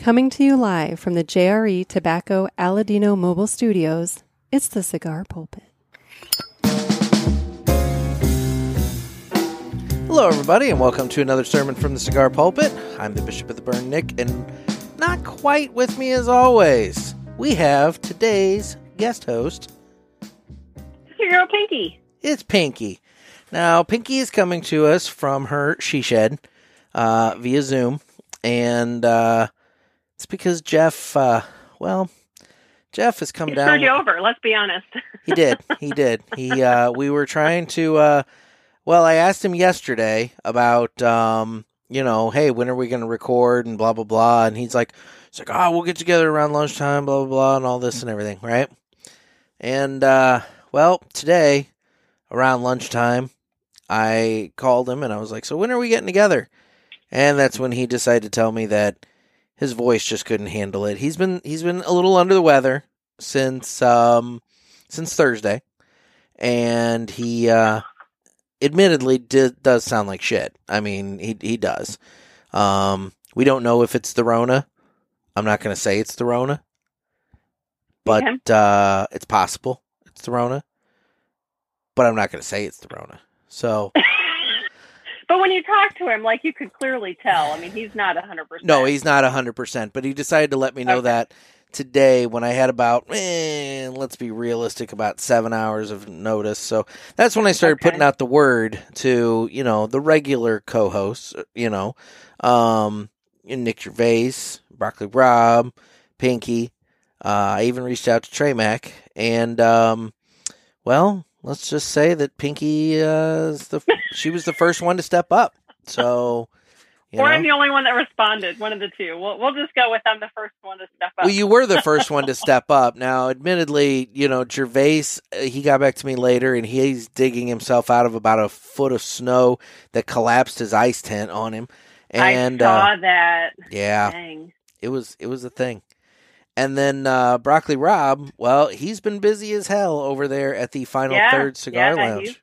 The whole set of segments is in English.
Coming to you live from the JRE Tobacco Aladino Mobile Studios, it's the Cigar Pulpit. Hello, everybody, and welcome to another sermon from the Cigar Pulpit. I'm the Bishop of the Burn, Nick, and not quite with me as always. We have today's guest host. It's your girl Pinky. It's Pinky. Now, Pinky is coming to us from her she shed uh, via Zoom, and uh, it's because Jeff, uh, well, Jeff has come He down. screwed you over. Let's be honest. He did. He did. He uh we were trying to uh well, I asked him yesterday about um you know, hey, when are we going to record and blah blah blah and he's like he's like, "Oh, we'll get together around lunchtime, blah blah blah and all this and everything, right?" And uh well, today around lunchtime, I called him and I was like, "So when are we getting together?" And that's when he decided to tell me that his voice just couldn't handle it. He's been he's been a little under the weather since um since Thursday, and he uh, admittedly did, does sound like shit. I mean, he he does. Um, we don't know if it's the Rona. I'm not going to say it's the Rona, but Okay. uh, it's possible it's the Rona. But I'm not going to say it's the Rona. So but when you talk to him, like you could clearly tell. I mean, he's not a hundred percent. no, he's not hundred percent. But he decided to let me know Okay. that today when I had about, eh, let's be realistic, about seven hours of notice. So that's when I started Okay. putting out the word to, you know, the regular co-hosts, you know, um, Nick Gervais, Broccoli Rob, Pinky. Uh, I even reached out to Trey Mac, and um, well, let's just say that Pinky uh, the she was the first one to step up. So, you or know. I'm the only one that responded. One of the two. We'll we'll just go with I'm the first one to step up. Well, you were the first one to step up. Now, admittedly, you know, Gervais, uh, he got back to me later and he's digging himself out of about a foot of snow that collapsed his ice tent on him. And I saw uh, that. yeah, Dang. it was it was a thing. And then uh, Broccoli Rob, well, he's been busy as hell over there at the Final Yeah, Third Cigar yeah, Lounge. he's-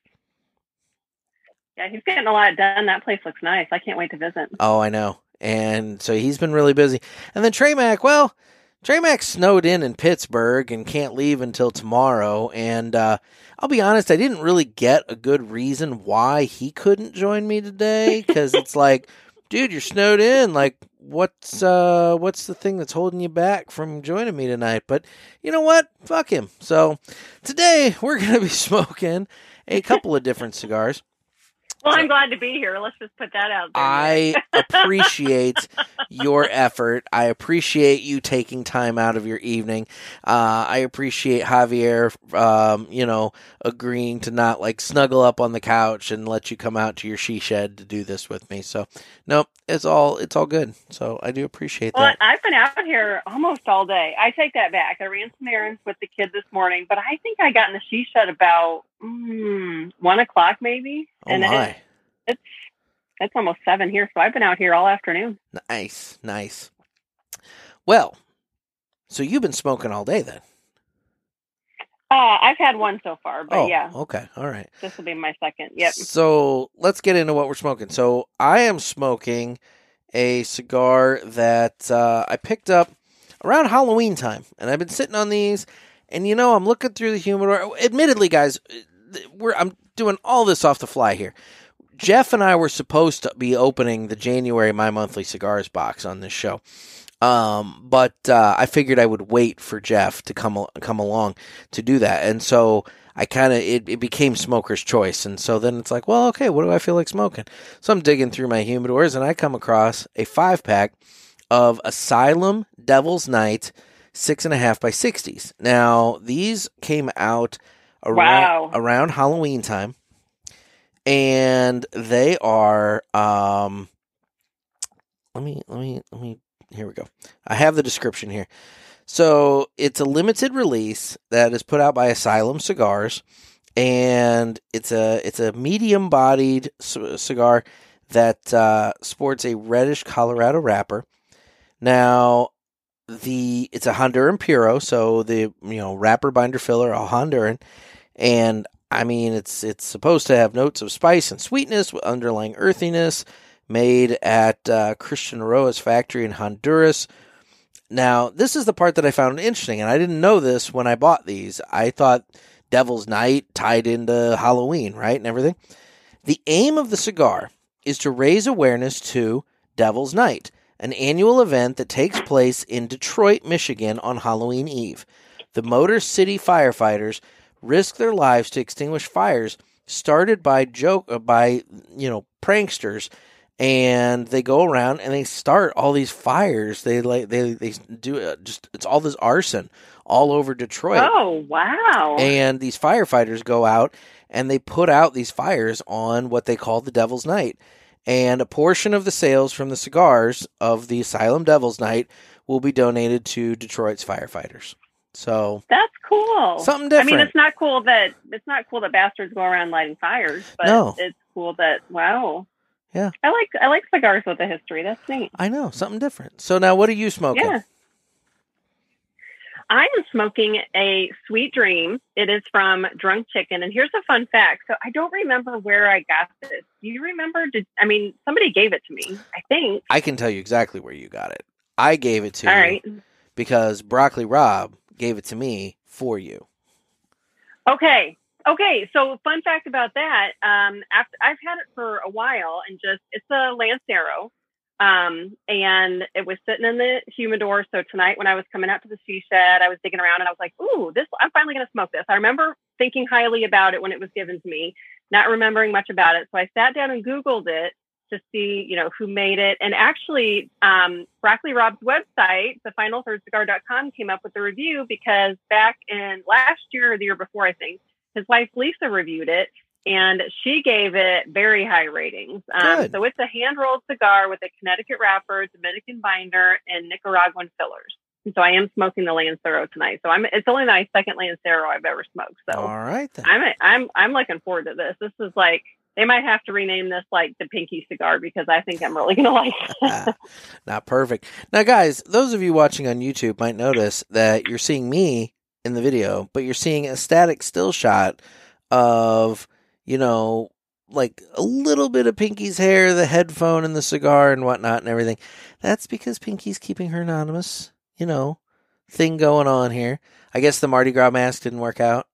Yeah, he's getting a lot done. That place looks nice. I can't wait to visit. Oh, I know. And so he's been really busy. And then Trey Mac, well, Trey Mac snowed in in Pittsburgh and can't leave until tomorrow. And uh, I'll be honest, I didn't really get a good reason why he couldn't join me today because it's like, dude, you're snowed in. Like, what's uh, what's the thing that's holding you back from joining me tonight? But you know what? Fuck him. So today we're gonna be smoking a couple of different cigars. Well, I'm glad to be here. Let's just put that out there. I appreciate your effort. I appreciate you taking time out of your evening. Uh, I appreciate Javier, um, you know, agreeing to not like snuggle up on the couch and let you come out to your she shed to do this with me. So, no, it's all it's all good. So I do appreciate Well, that. I've been out here almost all day. I take that back. I ran some errands with the kid this morning, but I think I got in the she shed about mm, one o'clock, maybe. Oh and my, it- it's it's almost seven here, so I've been out here all afternoon. nice, nice. Well, so you've been smoking all day then? Uh, I've had one so far, but oh, yeah, okay, all right. this will be my second. Yep. So let's get into what we're smoking. So I am smoking a cigar that uh, I picked up around Halloween time, and I've been sitting on these. And you know, I'm looking through the humidor. Admittedly, guys, we're I'm doing all this off the fly here. Jeff and I were supposed to be opening the January My Monthly Cigars box on this show. Um, but uh, I figured I would wait for Jeff to come come along to do that, and so I kind of it, it became smoker's choice, and so then it's like, well, okay, what do I feel like smoking? So I'm digging through my humidors, and I come across a five pack of Asylum Devil's Night six and a half by sixties. Now these came out around Wow. around Halloween time, and they are um. Let me let me let me here we go. I have the description here. So it's a limited release that is put out by Asylum Cigars, and it's a it's a medium bodied c- cigar that uh, sports a reddish Colorado wrapper. Now, the it's a Honduran Puro, so the you know wrapper binder filler a Honduran, and I mean it's it's supposed to have notes of spice and sweetness with underlying earthiness. Made at uh, Christian Eiroa's factory in Honduras. Now, this is the part that I found interesting, and I didn't know this when I bought these. I thought Devil's Night tied into Halloween, right, and everything. The aim of the cigar is to raise awareness to Devil's Night, an annual event that takes place in Detroit, Michigan on Halloween Eve. The Motor City firefighters risk their lives to extinguish fires started by joke uh, by you know pranksters and they go around and they start all these fires they like they they do uh, just it's all this arson all over Detroit Oh wow! and these firefighters go out and they put out these fires on what they call the Devil's Night. And a portion of the sales from the cigars of the Asylum Devil's Night will be donated to Detroit's firefighters. So That's cool. something different. I mean, it's not cool that it's not cool that bastards go around lighting fires, but No. it's cool that wow. Yeah. I like I like cigars with a history. That's neat. I know something different. So now, what are you smoking? Yeah. I am smoking a Sweet Dream. It is from Drunk Chicken, and here's a fun fact. So I don't remember where I got this. Do you remember? Did I mean somebody gave it to me? I think. I can tell you exactly where you got it. I gave it to All you right. because Broccoli Rob gave it to me for you. Okay. Okay. So, fun fact about that. Um, after I've had it for a while, and just it's a Lancero, um, and it was sitting in the humidor. So tonight, when I was coming out to the she shed, I was digging around, and I was like, "Ooh, this! I'm finally going to smoke this." I remember thinking highly about it when it was given to me, not remembering much about it. So I sat down and Googled it to see, you know, who made it. And actually, um, Broccoli Rob's website, thefinalthirdcigar.com, came up with the review because back in last year or the year before, I think, his wife Lisa reviewed it and she gave it very high ratings. Um, so it's a hand rolled cigar with a Connecticut wrapper, Dominican binder, and Nicaraguan fillers. And so I am smoking the Lancero tonight. So I'm it's only my second Lancero I've ever smoked. So All right then. I'm I'm I'm looking forward to this. This is like they might have to rename this like the Pinky cigar because I think I'm really gonna like it. Not perfect. Now, guys, those of you watching on YouTube might notice that you're seeing me in the video, but you're seeing a static still shot of, you know, like a little bit of Pinky's hair, the headphone, and the cigar and whatnot and everything. That's because Pinky's keeping her anonymous, you know, thing going on here. I guess the Mardi Gras mask didn't work out.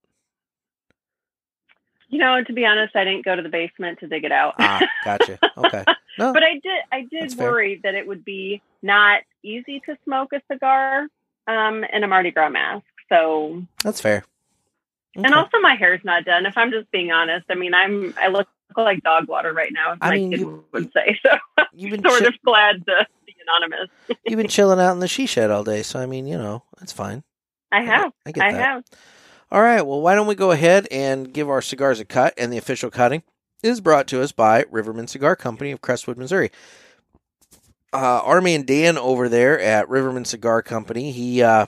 You know, to be honest, I didn't go to the basement to dig it out. Ah, gotcha. Okay. No, but I did I did fair. worry that it would be not easy to smoke a cigar um in a Mardi Gras mask. So that's fair. And also my hair's not done, if I'm just being honest. I mean I'm I look like dog water right now, I my mean, you- would say. So You've been sort chi- of glad to be anonymous. you've been chilling out in the she shed all day, so I mean, you know, that's fine. I have. I get I that. have. All right, well, why don't we go ahead and give our cigars a cut? And the official cutting is brought to us by Rivermen Cigar Company of Crestwood, Missouri. Uh, our man Dan over there at Rivermen Cigar Company, he, uh,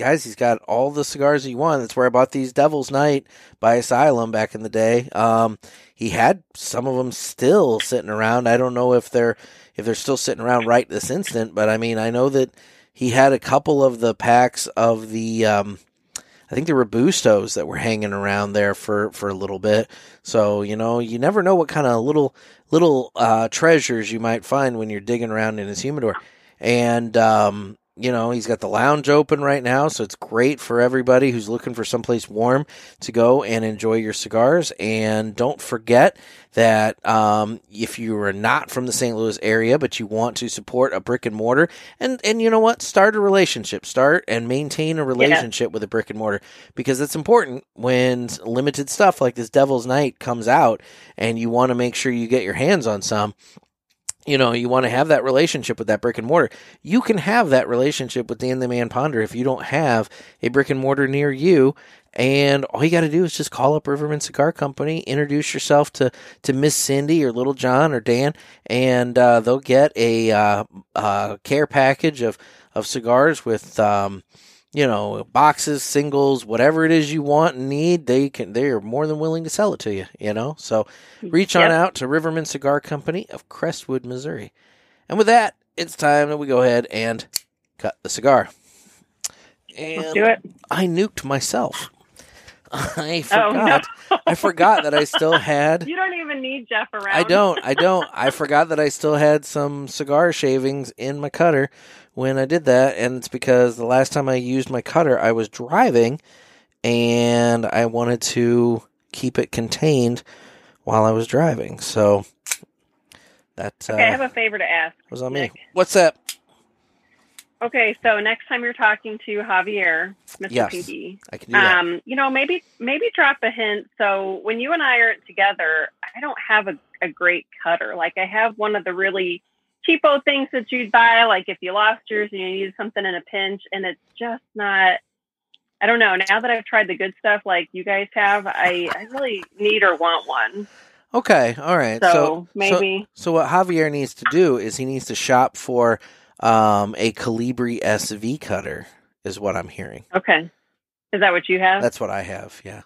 guys, he's got all the cigars he wants. That's where I bought these Devil's Night by Asylum back in the day. Um, he had some of them still sitting around. I don't know if they're if they're still sitting around right this instant, but I mean, I know that he had a couple of the packs of the um, I think there were Bustos that were hanging around there for, for a little bit. So, you know, you never know what kind of little little uh, treasures you might find when you're digging around in his humidor. And um, you know, he's got the lounge open right now, so it's great for everybody who's looking for someplace warm to go and enjoy your cigars. And don't forget that um, if you are not from the St. Louis area, but you want to support a brick and mortar, and and you know what, start a relationship, start and maintain a relationship with a brick and mortar because it's important when limited stuff like this Devil's Night comes out, and you want to make sure you get your hands on some you know, you want to have that relationship with that brick and mortar. You can have that relationship with the Dan the Man Ponder if you don't have a brick and mortar near you. And all you got to do is just call up Rivermen Cigar Company, introduce yourself to, to Miss Cindy or Little John or Dan, and uh, they'll get a uh, uh, care package of, of cigars with, um, you know, boxes, singles, whatever it is you want and need. They can they are more than willing to sell it to you. You know, so mm, reach on out to Rivermen Cigar Company of Crestwood, Missouri. And with that, it's time that we go ahead and cut the cigar. Let's And do it. I nuked myself. I Oh, forgot. no. I forgot that I still had. You don't even need Jeff around. I don't. I don't. I forgot that I still had some cigar shavings in my cutter when I did that, and it's because the last time I used my cutter, I was driving, and I wanted to keep it contained while I was driving. So that uh, Okay, I have a favor to ask. was on me. Nick. What's that? Okay, so next time you're talking to Javier, Mr. Yes. Pinky, I can do that. um, you know, maybe maybe drop a hint. So when you and I aren't together, I don't have a, a great cutter. Like I have one of the really cheapo things that you'd buy, like if you lost yours and you needed something in a pinch, and it's just not. I don't know. Now that I've tried the good stuff like you guys have, I, I really need or want one. Okay, all right. So, So, maybe so what Javier needs to do is he needs to shop for um, a Colibri SV cutter, is what I'm hearing. okay. Is that what you have? That's what I have. Yeah.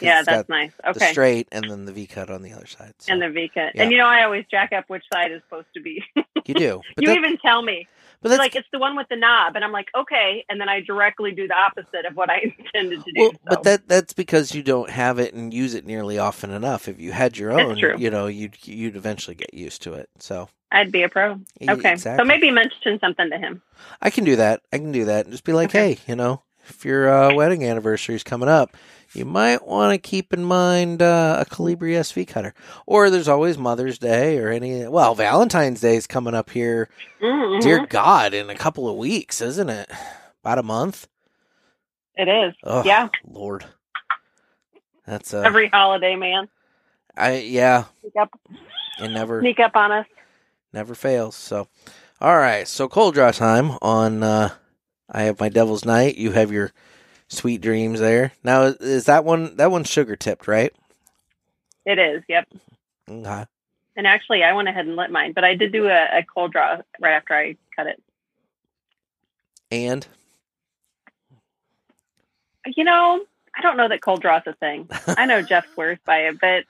Yeah, that's nice. The Okay. straight and then the V cut on the other side. So and the V cut. yeah. And you know, I always jack up which side is supposed to be. you do, but you that, even tell me. but like it's the one with the knob, and I'm like, okay, and then I directly do the opposite of what I intended to do. well, so. but that that's because you don't have it and use it nearly often enough. If you had your own, you know, you'd you'd eventually get used to it. So I'd be a pro. Okay, exactly. so maybe mention something to him. I can do that. I can do that. and Just be like, Okay. hey, you know, if your uh, wedding anniversary is coming up, you might want to keep in mind uh, a Colibri SV cutter. Or there's always Mother's Day or any. Well, Valentine's Day is coming up here. Mhm. Dear God, in a couple of weeks, isn't it? About a month. It is. Oh, Yeah, Lord. That's uh, every holiday, man. I yeah, Sneak up, it never sneak up on us. never fails. So, all right. So cold draw time on. uh I have my Devil's Night. You have your Sweet Dreams there. Now is that one? That one's sugar tipped, right? It is. Yep. Okay. And actually, I went ahead and lit mine, but I did do a, a cold draw right after I cut it. And You know, I don't know that cold draw's a thing. I know Jeff swears by it, but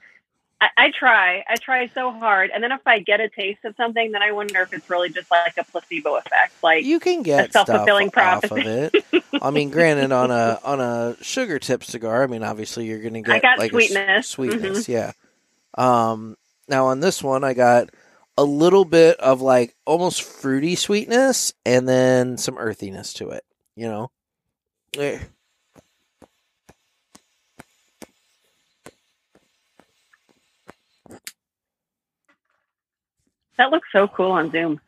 I, I try. I try so hard, and then if I get a taste of something, then I wonder if it's really just like a placebo effect. Like, you can get stuff self-fulfilling off of prophecy. it. I mean, granted, on a on a sugar tip cigar, I mean, obviously you're going to get I got like sweetness. sweetness, yeah. Um, now on this one, I got a little bit of like almost fruity sweetness, and then some earthiness to it. You know. Eh. That looks so cool on Zoom.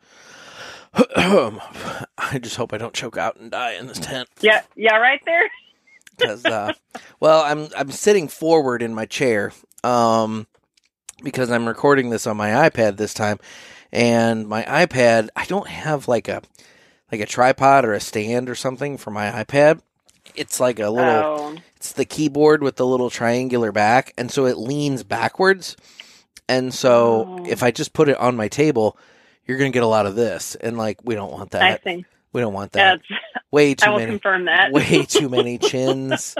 I just hope I don't choke out and die in this tent. Yeah, yeah, right there. because uh, well i'm i'm sitting forward in my chair um because i'm recording this on my ipad this time and my ipad i don't have like a like a tripod or a stand or something for my ipad it's like a little Oh, it's the keyboard with the little triangular back and so it leans backwards and so Oh. if i just put it on my table you're gonna get a lot of this and like we don't want I that see. we don't want that That's, way too I will many confirm that. way too many chins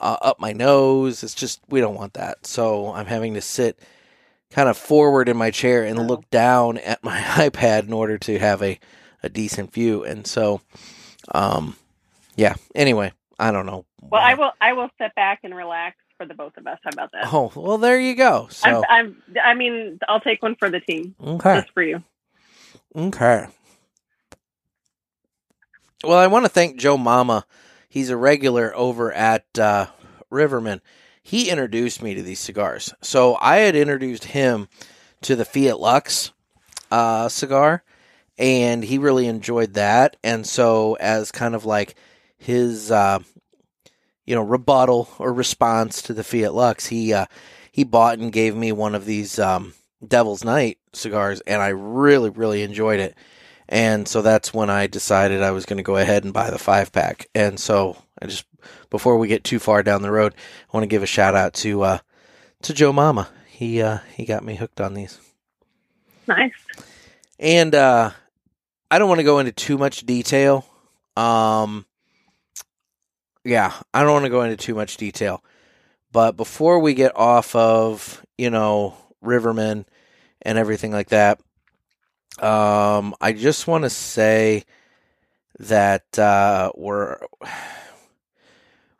uh, up my nose. It's just we don't want that. So I'm having to sit kind of forward in my chair and Oh. look down at my iPad in order to have a a decent view. And so, um, yeah. Anyway, I don't know. well, I will. I will sit back and relax for the both of us. How about that? Oh well, there you go. So I'm, I'm. I mean, I'll take one for the team, okay, just for you. okay. Well, I want to thank Joe Mama. He's a regular over at uh, Rivermen. He introduced me to these cigars. So I had introduced him to the Fiat Lux uh, cigar, and he really enjoyed that. And so, as kind of like his, uh, you know, rebuttal or response to the Fiat Lux, he uh, he bought and gave me one of these um, Devil's Night cigars, and I really, really enjoyed it. And so that's when I decided I was going to go ahead and buy the five pack. And so I just, before we get too far down the road, I want to give a shout out to uh, to Joe Mama. He uh, he got me hooked on these. Nice. And uh, I don't want to go into too much detail. Um, yeah, I don't want to go into too much detail. But before we get off of, you know, Rivermen and everything like that, um, I just want to say that uh, we're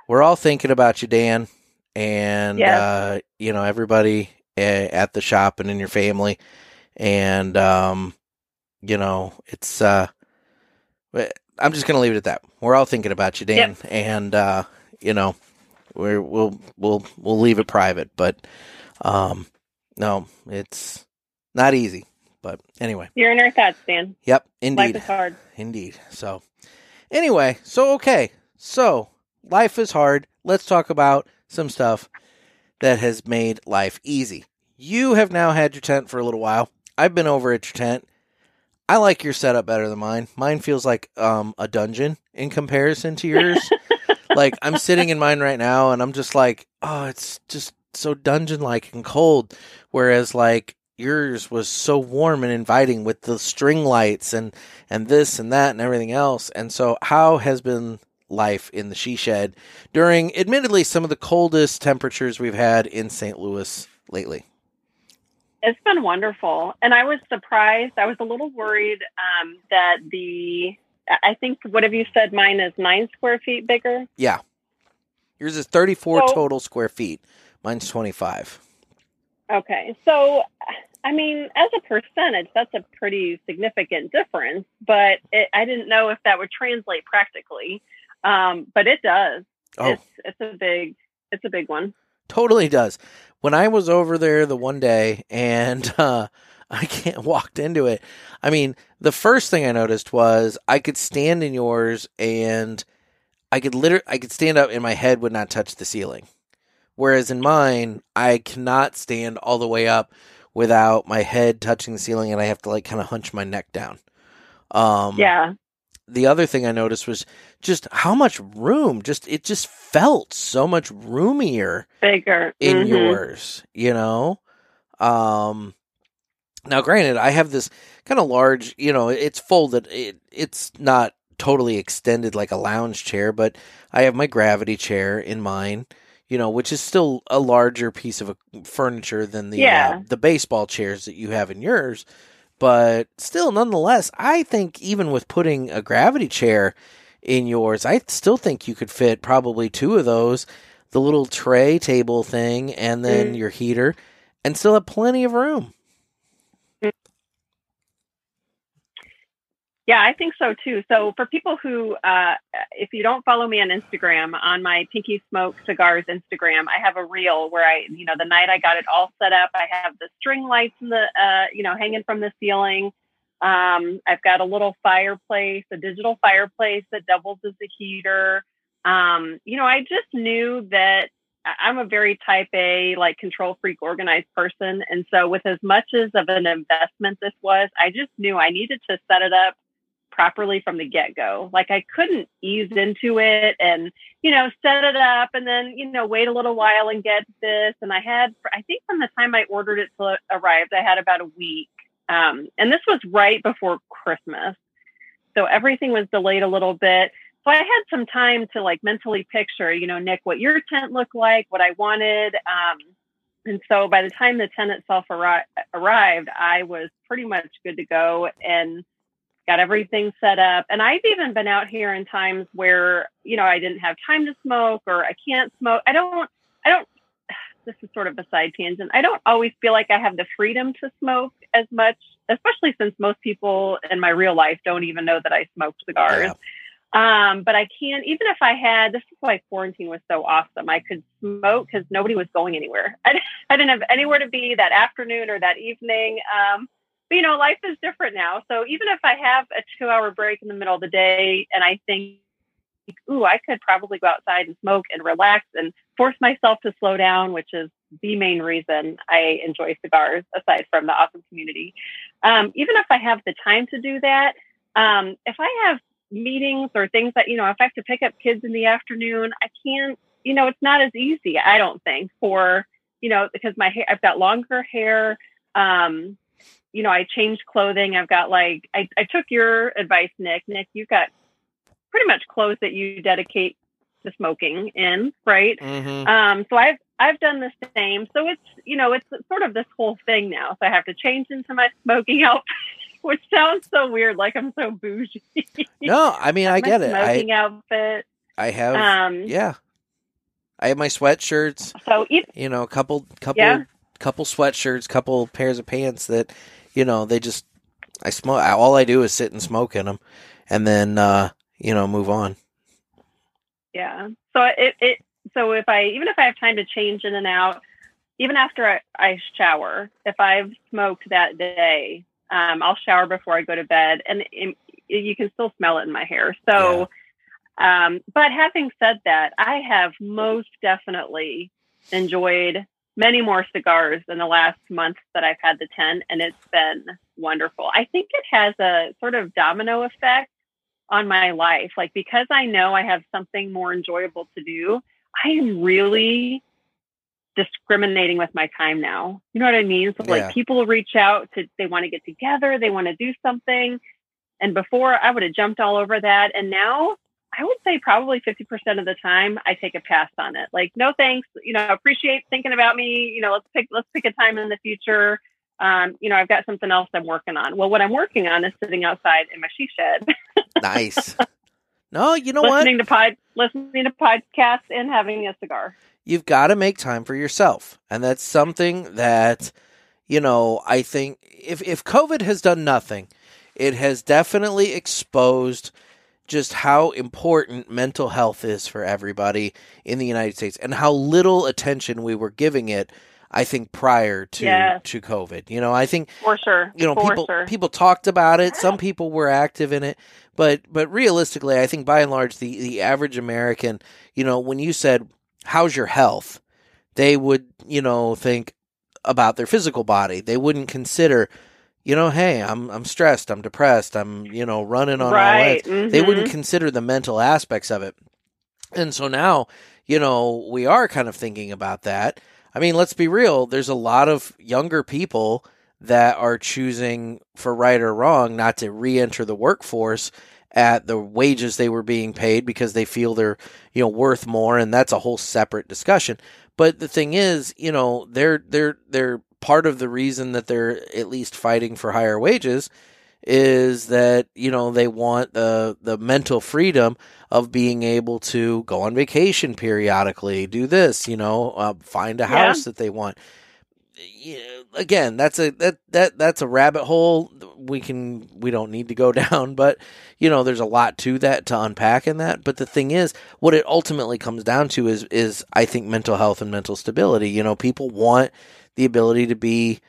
we're all thinking about you, Dan, and Yes. uh, you know everybody uh, at the shop and in your family, and um, you know it's. Uh, eh, I'm just gonna leave it at that. We're all thinking about you, Dan, and uh, you know we're, we'll we'll we'll leave it private, but um, no, it's not easy. But anyway, You're in our thoughts, Dan. yep, indeed. Life is hard. Indeed. So, anyway, so okay. So, life is hard. Let's talk about some stuff that has made life easy. You have now had your tent for a little while. I've been over at your tent. I like your setup better than mine. Mine feels like um, a dungeon in comparison to yours. like I'm sitting in mine right now and I'm just like, oh, it's just so dungeon like and cold. Whereas like yours was so warm and inviting with the string lights and and this and that and everything else. And so how has been life in the she shed during admittedly some of the coldest temperatures we've had in St. Louis lately? It's been wonderful. And I was surprised. I was a little worried um, that the, I think, what have you said? Mine is nine square feet bigger. Yeah. Yours is 34 So- total square feet. Mine's 25. Okay. So, I mean, as a percentage, that's a pretty significant difference, but it, I didn't know if that would translate practically. Um, but it does. Oh, It's, it's a big, it's a big one. Totally does. When I was over there the one day and uh, I can't walked into it, I mean, the first thing I noticed was I could stand in yours and I could literally I could stand up and my head would not touch the ceiling. Whereas in mine, I cannot stand all the way up without my head touching the ceiling and I have to like kind of hunch my neck down. Um Yeah. The other thing I noticed was just how much room just it just felt so much roomier Bigger. in Mhm. yours, you know? Um now granted, I have this kind of large, you know, it's folded. It, it's not totally extended like a lounge chair, but I have my gravity chair in mine, you know, which is still a larger piece of uh, furniture than the Yeah. uh, the baseball chairs that you have in yours. But still, nonetheless, I think even with putting a gravity chair in yours, I still think you could fit probably two of those, the little tray table thing, and then Mm. your heater, and still have plenty of room. Yeah, I think so too. So for people who, uh, if you don't follow me on Instagram, on my Pinky Smoke Cigars Instagram, I have a reel where I, you know, the night I got it all set up, I have the string lights in the, uh, you know, hanging from the ceiling. Um, I've got a little fireplace, a digital fireplace that doubles as a heater. Um, you know, I just knew that I'm a very type A, like control freak, organized person. And so with as much as of an investment this was, I just knew I needed to set it up properly from the get go. Like I couldn't ease into it and, you know, set it up and then, you know, wait a little while and get this. And I had, I think from the time I ordered it till it arrived, I had about a week. Um, and this was right before Christmas. So everything was delayed a little bit. So I had some time to like mentally picture, you know, Nick, what your tent looked like, what I wanted. Um, and so by the time the tent itself arri- arrived, I was pretty much good to go and got everything set up. And I've even been out here in times where, you know, I didn't have time to smoke or I can't smoke. I don't, I don't, this is sort of a side tangent. I don't always feel like I have the freedom to smoke as much, especially since most people in my real life don't even know that I smoke cigars. Um, but I can, even if I had, this is why quarantine was so awesome. I could smoke because nobody was going anywhere. I, I didn't have anywhere to be that afternoon or that evening. Um, you know, life is different now. So even if I have a two hour break in the middle of the day and I think, ooh, I could probably go outside and smoke and relax and force myself to slow down, which is the main reason I enjoy cigars, aside from the awesome community. Um, even if I have the time to do that, um, if I have meetings or things that, you know, if I have to pick up kids in the afternoon, I can't, you know, it's not as easy, I don't think, for, you know, because my hair, I've got longer hair. Um, you know, I changed clothing. I've got like, I, I took your advice, Nick. Nick, you've got pretty much clothes that you dedicate to smoking in, right? Mm-hmm. Um, so I've I've done the same. So it's you know it's sort of this whole thing now. So I have to change into my smoking outfit, which sounds so weird, like I'm so bougie. No, I mean I get it. I Smoking outfit. I have Um, yeah. I have my sweatshirts. So You know, a couple couple Yeah. couple sweatshirts, couple pairs of pants that you know they just I smoke. All I do is sit and smoke in them, and then uh, you know move on. Yeah. So it, it so if I even if I have time to change in and out, even after I, I shower, if I've smoked that day, um, I'll shower before I go to bed, and it, you can still smell it in my hair. So, um, but having said that, I have most definitely enjoyed many more cigars in the last month that I've had the ten, and it's been wonderful. I think it has a sort of domino effect on my life. Like because I know I have something more enjoyable to do, I am really discriminating with my time now. You know what I mean? So Yeah. like people reach out to they want to get together, they want to do something. And before I would have jumped all over that. And now I would say probably 50% of the time I take a pass on it. Like, no thanks, you know, appreciate thinking about me. You know, let's pick let's pick a time in the future. Um, you know, I've got something else I'm working on. Well, what I'm working on is sitting outside in my she shed Nice. no, you know what? listening to pod listening to podcasts and having a cigar. you've got to make time for yourself. And that's something that, you know, I think if, if COVID has done nothing, it has definitely exposed just how important mental health is for everybody in the United States and how little attention we were giving it, I think, prior to, Yes. to COVID. You know, I think For sure. you know For people sure. people talked about it some people were active in it but but realistically i think by and large the the average american you know when you said how's your health they would you know think about their physical body they wouldn't consider you know hey i'm i'm stressed i'm depressed i'm you know running on all right. ends they mhm. wouldn't consider the mental aspects of it. And so now, you know, we are kind of thinking about that. I mean, let's be real, there's a lot of younger people that are choosing for right or wrong not to re-enter the workforce at the wages they were being paid because they feel they're, you know, worth more and that's a whole separate discussion. But the thing is, you know, they're they're they're part of the reason that they're at least fighting for higher wages is that you know they want the the mental freedom of being able to go on vacation periodically, do this, you know, uh, find a Yeah. house that they want. Again, that's a that that that's a rabbit hole we can we don't need to go down, but you know, there's a lot to that to unpack in that. But the thing is, what it ultimately comes down to is is I think mental health and mental stability. You know, people want the ability to be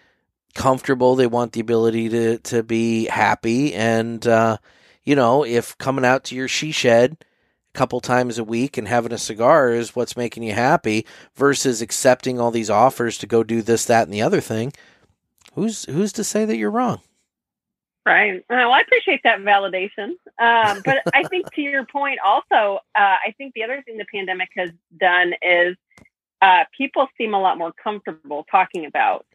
comfortable. They want the ability to to be happy, and uh, you know, if coming out to your she shed a couple times a week and having a cigar is what's making you happy, versus accepting all these offers to go do this, that, and the other thing, who's who's to say that you're wrong? Right. Well, I appreciate that validation. Um, but I think to your point, also, uh, I think the other thing the pandemic has done is uh, people seem a lot more comfortable talking about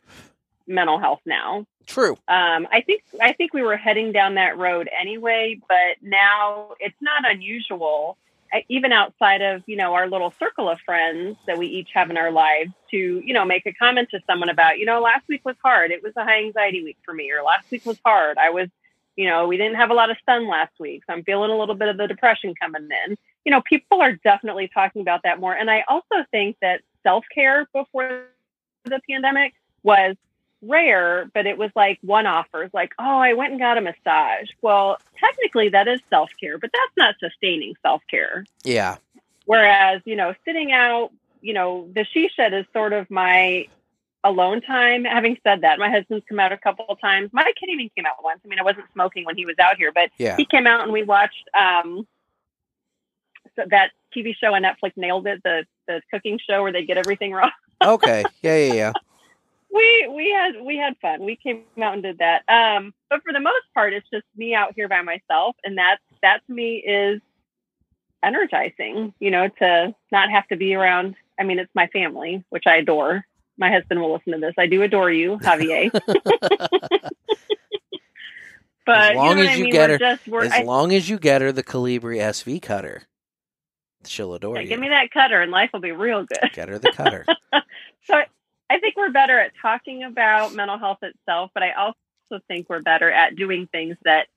mental health now. True. Um, I think I think we were heading down that road anyway, but now it's not unusual, uh, even outside of you know our little circle of friends that we each have in our lives, to you know make a comment to someone about you know last week was hard. It was a high anxiety week for me, or last week was hard. I was you know we didn't have a lot of sun last week, so I'm feeling a little bit of the depression coming in. You know, people are definitely talking about that more, and I also think that self care before the pandemic was rare, but it was like one offers, like, oh, I went and got a massage. Well, technically that is self care, but that's not sustaining self care. Yeah. Whereas, you know, sitting out, you know, the she shed is sort of my alone time. Having said that, my husband's come out a couple of times. My kid even came out once. I mean, I wasn't smoking when he was out here, but Yeah. he came out and we watched um so that TV show on Netflix nailed it, the the cooking show where they get everything wrong. Okay. Yeah. Yeah. Yeah. we we had we had fun. We came out and did that. Um, but for the most part, it's just me out here by myself, and that that to me is energizing. You know, to not have to be around. I mean, it's my family, which I adore. My husband will listen to this. I do adore you, Javier. but As long you know as I you mean? get We're her- just as I, long as you get her the Colibri SV cutter, she'll adore yeah, you. give me that cutter, and life will be real good. Get her the cutter. So I- think we're better at talking about mental health itself, but I also think we're better at doing things that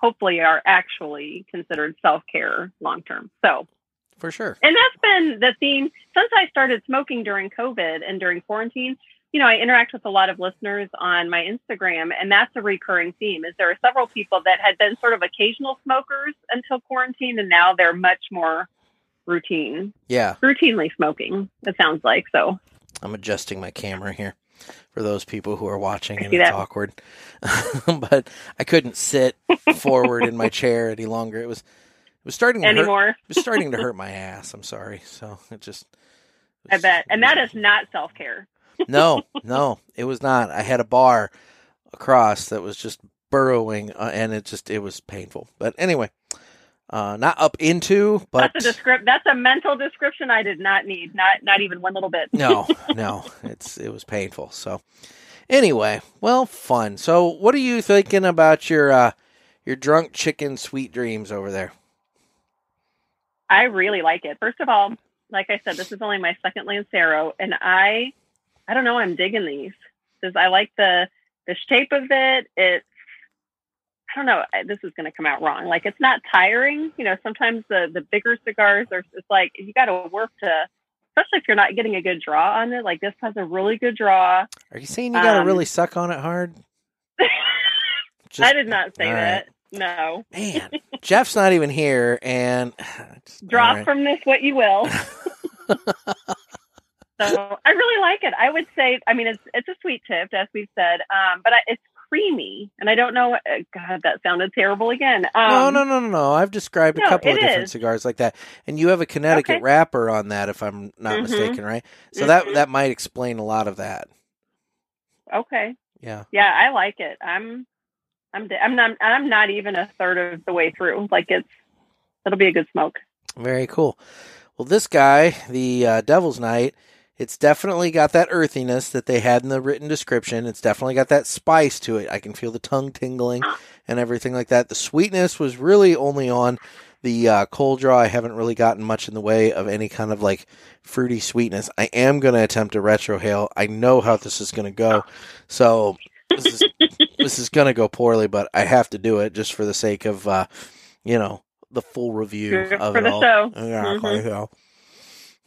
hopefully are actually considered self care long term. So for sure. And that's been the theme since I started smoking during COVID and during quarantine. You know, I interact with a lot of listeners on my Instagram, and that's a recurring theme. Is there are several people that had been sort of occasional smokers until quarantine, and now they're much more routine, Yeah, routinely smoking. It sounds like so. I'm adjusting my camera here for those people who are watching and it's awkward. but I couldn't sit forward in my chair any longer. It was it was starting to hurt. It was starting to hurt my ass. I'm sorry. So it just. it I bet, and that is not self care. no, no, it was not. I had a bar across that was just burrowing, uh, and it just it was painful. But anyway, uh, not up into, but That's a descrip- That's a mental description I did not need. Not not even one little bit. no, no, it's it was painful. So anyway, well, fun. So what are you thinking about your uh, your drunk chicken sweet dreams over there? I really like it. First of all, like I said, this is only my second Lancero, and I, I don't know, I'm digging these because I like the the shape of it. It's, I don't know, this is going to come out wrong. Like it's not tiring. You know, sometimes the the bigger cigars are. It's like you got to work to, especially if you're not getting a good draw on it. Like this has a really good draw. Are you saying you got to Um, really suck on it hard? Just- I did not say that. No. Man, Jeff's not even here, and just- drop right. from this what you will. so I really like it. I would say, I mean, it's it's a sweet tip, as we've said, um, but I, it's creamy, and I don't know. uh, God, that sounded terrible again. Um, no, no, no, no, no. I've described a couple of different is. cigars like that, and you have a Connecticut Okay. wrapper on that, if I'm not Mhm. mistaken, right? So that Mhm. that might explain a lot of that. Okay, Yeah. yeah, I like it. I'm, I'm, I'm not, I'm not even a third of the way through. Like it's, it'll be a good smoke. Very cool. Well, this guy, the uh, Devil's Night, it's definitely got that earthiness that they had in the written description. It's definitely got that spice to it. I can feel the tongue tingling and everything like that. The sweetness was really only on the uh, cold draw. I haven't really gotten much in the way of any kind of like fruity sweetness. I am going to attempt a retro retrohale. I know how this is going to go. So this is this is going to go poorly, but I have to do it just for the sake of uh, you know the full review Good of for it the all. show. Yeah, Mhm. so.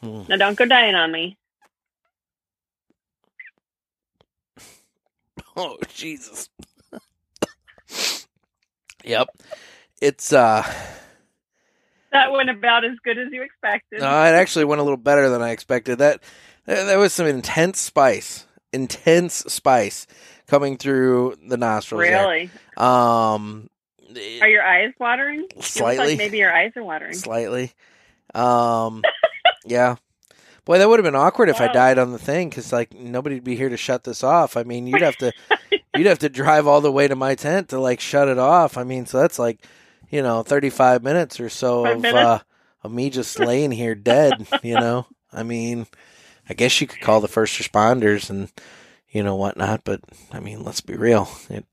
Hmm. Now don't go dying on me. Oh Jesus. yep. It's uh That went about as good as you expected. no, it actually went a little better than I expected. That there there was some intense spice. Intense spice coming through the nostrils. there. really? Um Are your eyes watering? Slightly. like maybe your eyes are watering. slightly. Um yeah. Boy, that would have been awkward if I died on the thing because like nobody'd be here to shut this off. I mean, you'd have to you'd have to drive all the way to my tent to like shut it off. I mean, so that's like you know thirty five minutes or so Five of minutes? uh, of me just laying here dead. You know, I mean, I guess you could call the first responders and you know whatnot, but I mean, let's be real. It,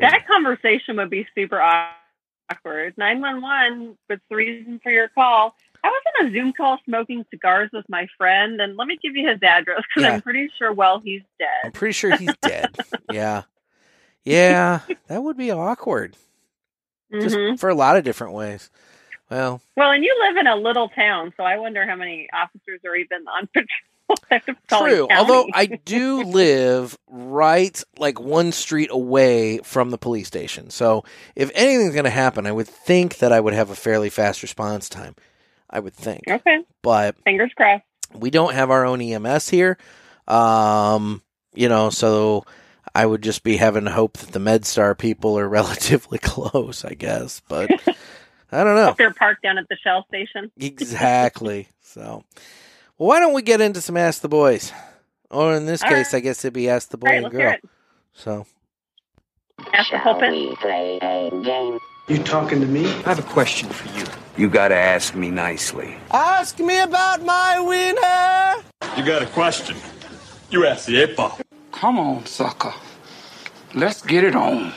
That conversation would be super awkward. 911, what's the reason for your call? I was on a Zoom call smoking cigars with my friend, and let me give you his address because Yeah. I'm pretty sure, well, he's dead. I'm pretty sure he's dead. yeah, yeah, that would be awkward. just Mhm. for a lot of different ways. Well, Well, and you live in a little town, so I wonder how many officers are even on patrol. True. Although I do live right like one street away from the police station. So if anything's going to happen, I would think that I would have a fairly fast response time. I would think. okay, But fingers crossed. we don't have our own EMS here. Um, you know, so I would just be having to hope that the MedStar people are relatively close, I guess. But I don't know. If you're parked down at the Shell station. Exactly. so, well, why don't we get into some Ask the Boys? Or in this All case, right. I guess it'd be Ask the Boy All right, and let's hear Girl. it. So, Ask the Shall pulpit. we play a game? You talking to me? I have a question for you. You gotta ask me nicely. Ask me about my wiener. You got a question? You ask the eight ball. Come on, sucker. Let's get it on.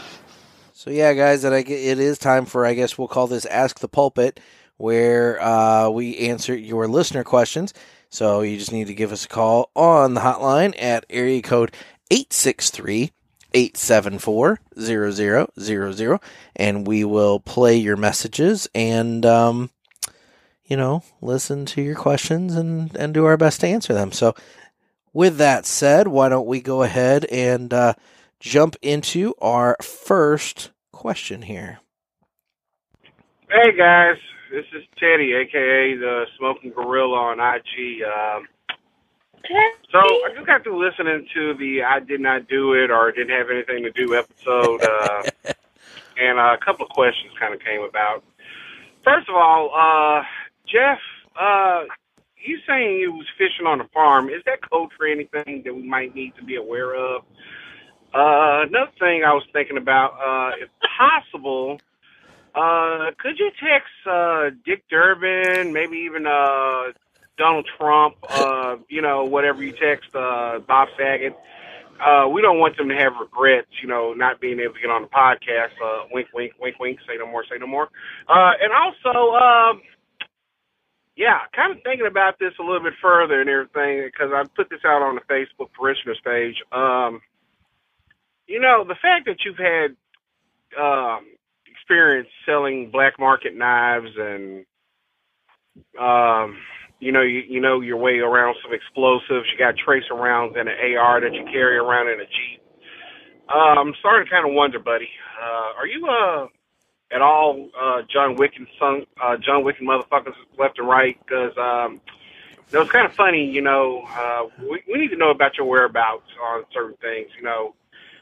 so yeah, guys, that I get, it is time for I guess we'll call this Ask the Pulpit, where uh, we answer your listener questions. So you just need to give us a call on the hotline at area code 863 874 0000 and we will play your messages and um you know, listen to your questions and and do our best to answer them. So, with that said, why don't we go ahead and uh, jump into our first question here? Hey guys, this is Teddy, aka the Smoking Gorilla on IG. Um, so I just got through listening to the "I did not do it" or "Didn't have anything to do" episode, uh, and uh, a couple of questions kind of came about. First of all, uh, Jeff, uh, you saying you was fishing on a farm? Is that code for anything that we might need to be aware of? Uh, another thing I was thinking about, uh, if possible, uh, could you text uh, Dick Durbin, maybe even uh, Donald Trump, uh, you know, whatever you text uh, Bob Saget? Uh, we don't want them to have regrets, you know, not being able to get on the podcast. Uh, wink, wink, wink, wink. Say no more. Say no more. Uh, and also, um, yeah, kind of thinking about this a little bit further and everything because I put this out on the Facebook parishioners page. Um, you know, the fact that you've had um, experience selling black market knives and um, you know, you, you know your way around some explosives. You got tracer rounds and an AR that you carry around in a Jeep. Uh, I'm starting to kind of wonder, buddy. Uh, are you uh at all uh John Wick and son, uh, John Wick and motherfuckers left and right? Because um, it was kind of funny. You know, uh, we, we need to know about your whereabouts on certain things. You know,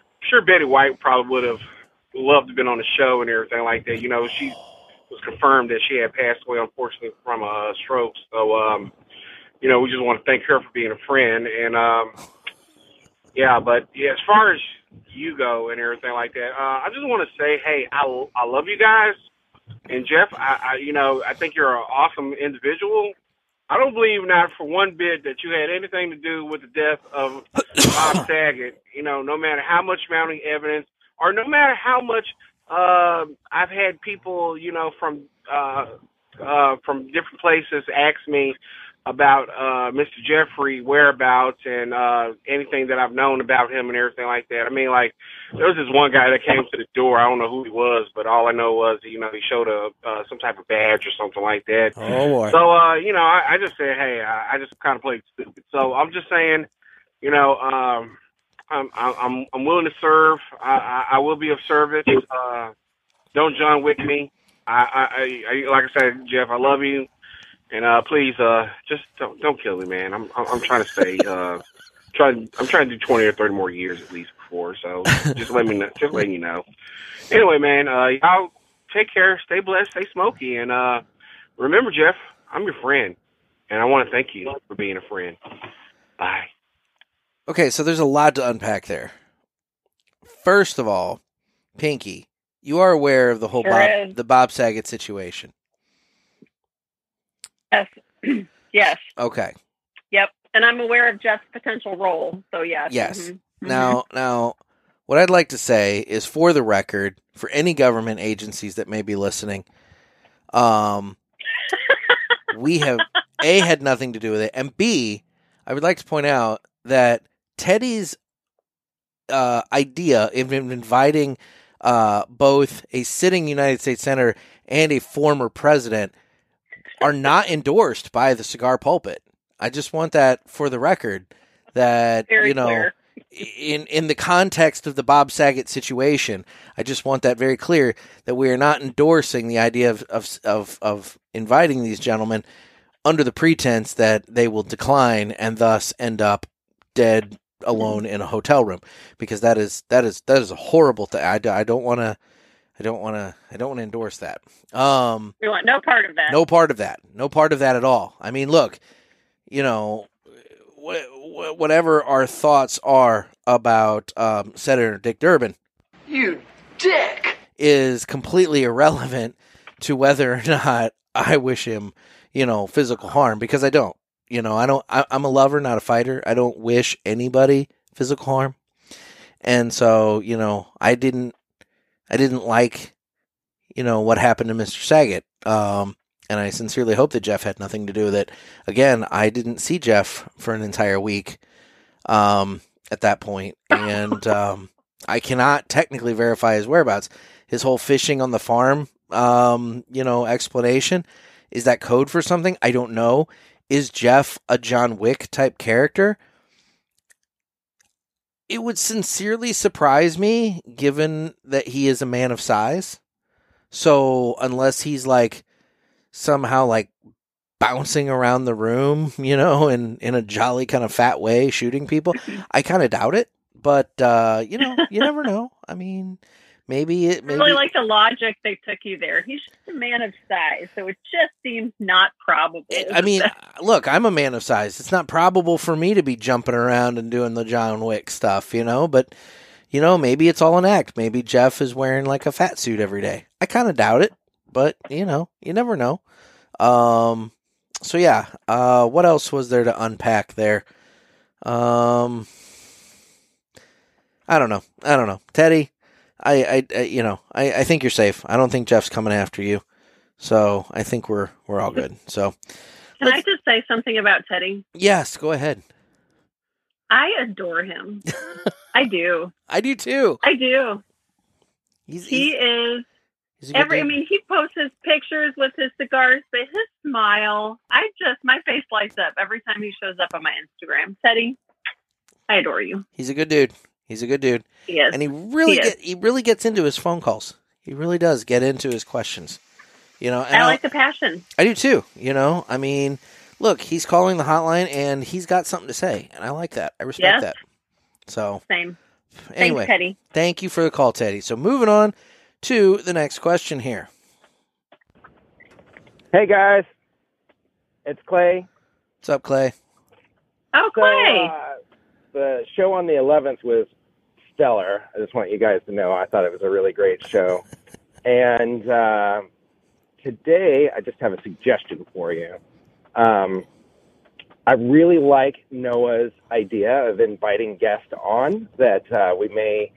I'm sure Betty White probably would have loved to have been on the show and everything like that. You know, she was confirmed that she had passed away, unfortunately, from a stroke. So, um, you know, we just want to thank her for being a friend. And, um, yeah, but yeah, as far as you go and everything like that, uh, I just want to say, hey, I, I love you guys. And Jeff, I, I, you know, I think you're an awesome individual. I don't believe not for one bit that you had anything to do with the death of Bob Saget. You know, no matter how much mounting evidence, or no matter how much uh, I've had people, you know, from uh, uh, from different places ask me about uh, Mr. Jeffrey whereabouts and uh, anything that I've known about him and everything like that. I mean, like there was this one guy that came to the door. I don't know who he was, but all I know was, you know, he showed a uh, some type of badge or something like that. Oh boy. So, uh, you know, I, I just said, hey, I, I just kind of played stupid. So I'm just saying, you know, um, I'm I'm I'm willing to serve. I I, I will be of service. Uh, don't John Wick me. I, I I like I said, Jeff, I love you, and uh, please, uh, just don't don't kill me, man. I'm I'm, I'm trying to stay. Uh, trying I'm trying to do 20 or 30 more years at least before. So just let me know. Just letting you know. Anyway, man, uh, y'all take care. Stay blessed. Stay smoky, and uh, remember, Jeff, I'm your friend, and I want to thank you for being a friend. Bye. Okay, so there's a lot to unpack there. First of all, Pinky, you are aware of the whole Sure Bob, is. the Bob Saget situation. Yes. yes. Okay. Yep. And I'm aware of Jeff's potential role. So yes. Yes. Mhm. Now, now, what I'd like to say is, for the record, for any government agencies that may be listening, um, we have a had nothing to do with it, and b, I would like to point out that Teddy's uh, idea of inviting uh, both a sitting United States senator and a former president are not endorsed by the cigar pulpit. I just want that for the record that Very you know clear. in in the context of the Bob Saget situation, I just want that very clear that we are not endorsing the idea of of of, of inviting these gentlemen under the pretense that they will decline and thus end up dead alone in a hotel room because that is that is that is a horrible thing. I, I don't want to I don't want to I don't want to endorse that. Um We want no part of that. no part of that. No part of that at all. I mean, look, you know, wh- wh- whatever our thoughts are about um, Senator Dick Durbin You dick! is completely irrelevant to whether or not I wish him, you know, physical harm because I don't. You know, I don't. I, I'm a lover, not a fighter. I don't wish anybody physical harm, and so you know, I didn't. I didn't like, you know, what happened to Mr. Saget. Um, and I sincerely hope that Jeff had nothing to do with it. Again, I didn't see Jeff for an entire week um, at that point, and um, I cannot technically verify his whereabouts. His whole fishing on the farm, um, you know, explanation Is that code for something? I don't know. Is Jeff a John Wick type character? It would sincerely surprise me given that he is a man of size. So, unless he's like somehow like bouncing around the room, you know, in in a jolly kind of fat way shooting people, I kind of doubt it. But uh, you know, you never know. I mean, maybe it I really like the logic they took you there. He's just a man of size, so it just seems not probable. I mean, look, I'm a man of size. It's not probable for me to be jumping around and doing the John Wick stuff, you know, but you know, maybe it's all an act. Maybe Jeff is wearing like a fat suit every day. I kind of doubt it, but you know, you never know. Um so yeah, uh what else was there to unpack there? Um I don't know. I don't know. Teddy, I I, I you know, I I think you're safe. I don't think Jeff's coming after you. So, I think we're we're all good. So, Can I just say something about Teddy? yes, go ahead. I adore him. I do. I do too. I do. He's, He he's, is he's every. I mean, he posts his pictures with his cigars, but his smile. I just my face lights up every time he shows up on my Instagram. Teddy, I adore you. he's a good dude. He's a good dude. He is. and he really He get, he really gets into his phone calls. He really does get into his questions. You know, and I I, like the passion. I do too. You know, I mean, look, he's calling the hotline and he's got something to say, and I like that. I respect Yes. that. So Same. anyway, Thanks, Teddy. thank you for the call, Teddy. So moving on to the next question here. Hey guys, it's Clay. What's up, Clay? Oh, So, Clay. uh, the show on the 11th was stellar. I just want you guys to know I thought it was a really great show. and uh, today, I just have a suggestion for you. Um, I really like Noah's idea of inviting guests on that uh, we may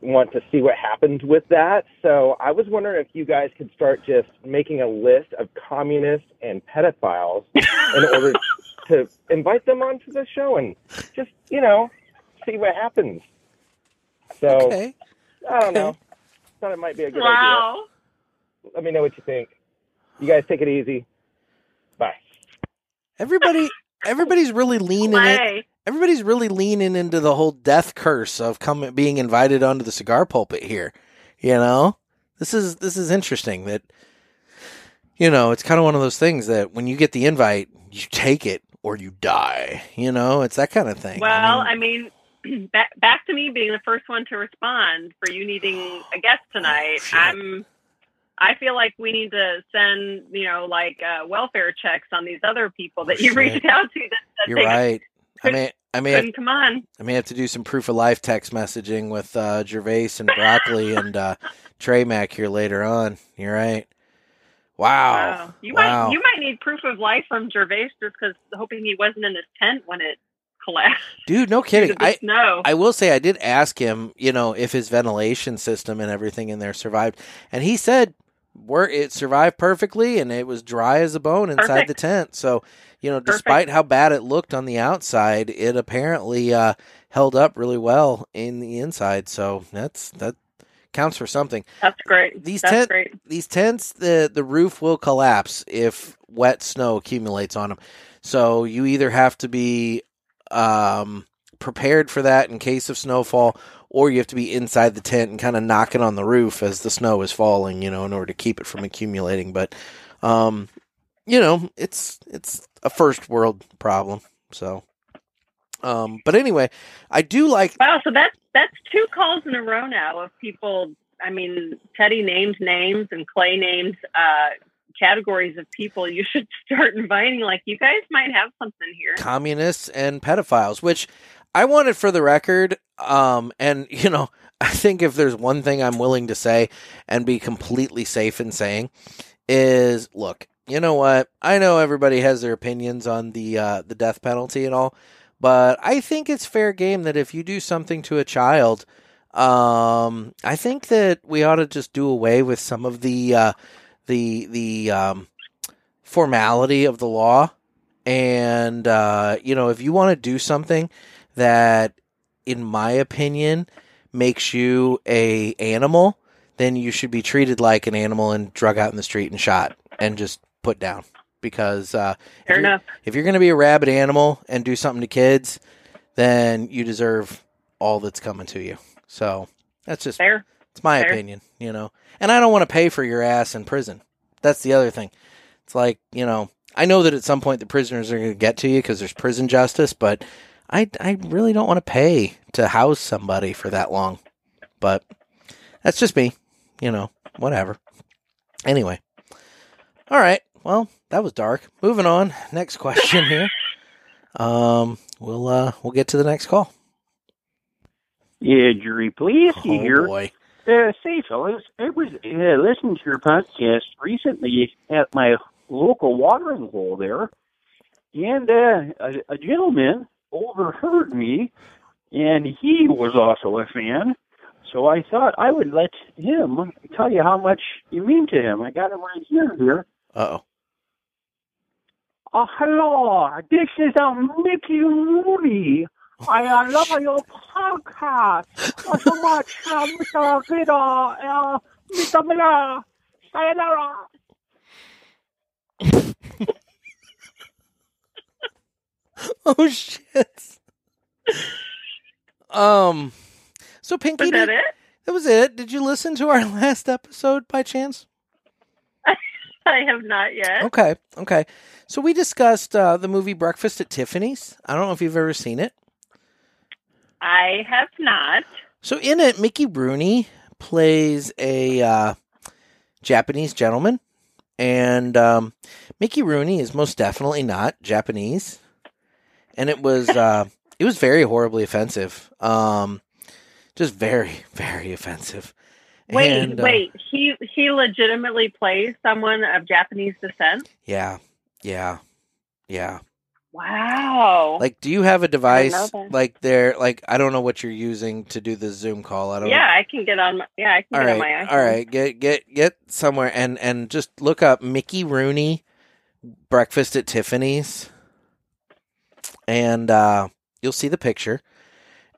want to see what happens with that. So I was wondering if you guys could start just making a list of communists and pedophiles in order to invite them onto the show and just, you know, see what happens. So Okay. I don't know. Thought it might be a good wow. idea. Let me know what you think. You guys take it easy. Bye. Everybody, everybody's really leaning it. Clay. everybody's really leaning into the whole death curse of coming being invited onto the cigar pulpit here. You know, this is this is interesting. That you know, it's kind of one of those things that when you get the invite, you take it or you die. You know, it's that kind of thing. Well, I mean, I mean, back back to me being the first one to respond for you needing a guest tonight. shit. I'm. I feel like we need to send, you know, like uh, welfare checks on these other people that Oh, you reached out to that, that you're right. I may I may have, come on. I may have to do some proof of life text messaging with uh, Gervais and Broccoli and uh, Trey Mac here later on. You're right. Wow. Wow. You wow. might you might need proof of life from Gervais just because hoping he wasn't in his tent when it collapsed. Dude, no kidding. due to the I snow. I will say I did ask him, you know, if his ventilation system and everything in there survived, and he said where it survived perfectly and it was dry as a bone inside Perfect. the tent. So, you know, Perfect. despite how bad it looked on the outside, it apparently uh, held up really well in the inside. So that's that counts for something. That's great. These That's tent- great. These tents, the the roof will collapse if wet snow accumulates on them. So you either have to be um, prepared for that in case of snowfall, or you have to be inside the tent and kind of knocking on the roof as the snow is falling, you know, in order to keep it from accumulating. But, um, you know, it's it's a first world problem. So, um, but anyway, I do like. Wow, so that's that's two calls in a row now of people. I mean, Teddy named names and Clay named uh, categories of people you should start inviting. Like, you guys might have something here. communists and pedophiles, which I wanted for the record. Um, and you know, I think if there's one thing I'm willing to say and be completely safe in saying is, look, you know what? I know everybody has their opinions on the uh, the death penalty and all, but I think it's fair game that if you do something to a child, um, I think that we ought to just do away with some of the uh, the the um, formality of the law. And uh, you know if you want to do something that in my opinion makes you a animal then you should be treated like an animal and drug out in the street and shot and just put down because uh, if Fair you're- if you're going to be a rabid animal and do something to kids, then you deserve all that's coming to you. So that's just Fair. it's my Fair. opinion, you know. And I don't want to pay for your ass in prison. That's the other thing. It's like you know, I know that at some point the prisoners are going to get to you because there's prison justice, but I I really don't want to pay to house somebody for that long. But that's just me, you know. Whatever. Anyway, all right. Well, that was dark. Moving on. Next question here. Um, we'll uh we'll get to the next call. Yeah, Jerry Pulaski Oh here. boy. Uh, say, fellas, I was uh, listening to your podcast recently at my local watering hole there, and uh, a, a gentleman overheard me, and he was also a fan. So I thought I would let him tell you how much you mean to him. I got him right here. Here. Uh oh. Uh, hello, this is uh, Mickey Rooney. I uh, love your podcast uh, so much, uh, Mr. Peter, uh, Mr. Miller. Sayonara. Oh shit. um. So Pinky, Was that did- it? that was it. Did you listen to our last episode by chance? I have not yet. Okay. Okay. So we discussed uh, the movie Breakfast at Tiffany's. I don't know if you've ever seen it. I have not. So in it, Mickey Rooney plays a uh, Japanese gentleman, and um, Mickey Rooney is most definitely not Japanese, and it was uh, it was very horribly offensive, um, just very very offensive. Wait, And, uh, wait. He he legitimately plays someone of Japanese descent. yeah, yeah, yeah. Wow. Like, do you have a device like there? Like, I don't know what you're using to do the Zoom call. I don't. yeah, I can get on. My, yeah, I can All get on my iPhone. all right. Get get get somewhere and and just look up Mickey Rooney breakfast at Tiffany's, and uh, you'll see the picture.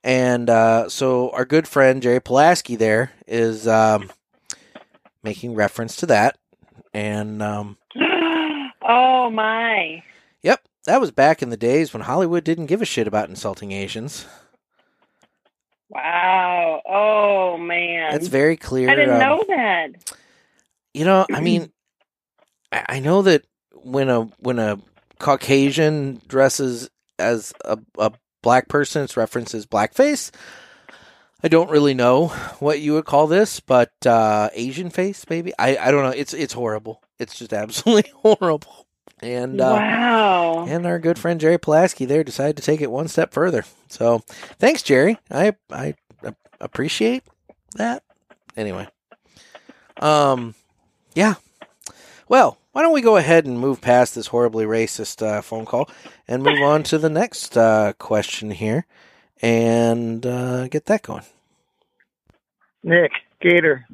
And uh, so our good friend Jerry Pulaski there is um, making reference to that, and um, oh my. yep, that was back in the days when Hollywood didn't give a shit about insulting Asians. Wow. Oh man. That's very clear. I didn't um, know that. You know, I mean, I, I know that when a when a Caucasian dresses as a, a black person, it's referenced as blackface. I don't really know what you would call this, but uh, Asian face, maybe. I, I don't know. It's it's horrible. It's just absolutely horrible. And uh, wow. and our good friend Jerry Pulaski there decided to take it one step further. So thanks, Jerry. I I appreciate that. Anyway, um, yeah. Well, why don't we go ahead and move past this horribly racist uh, phone call and move on to the next uh, question here and uh, get that going. Nick, Gator,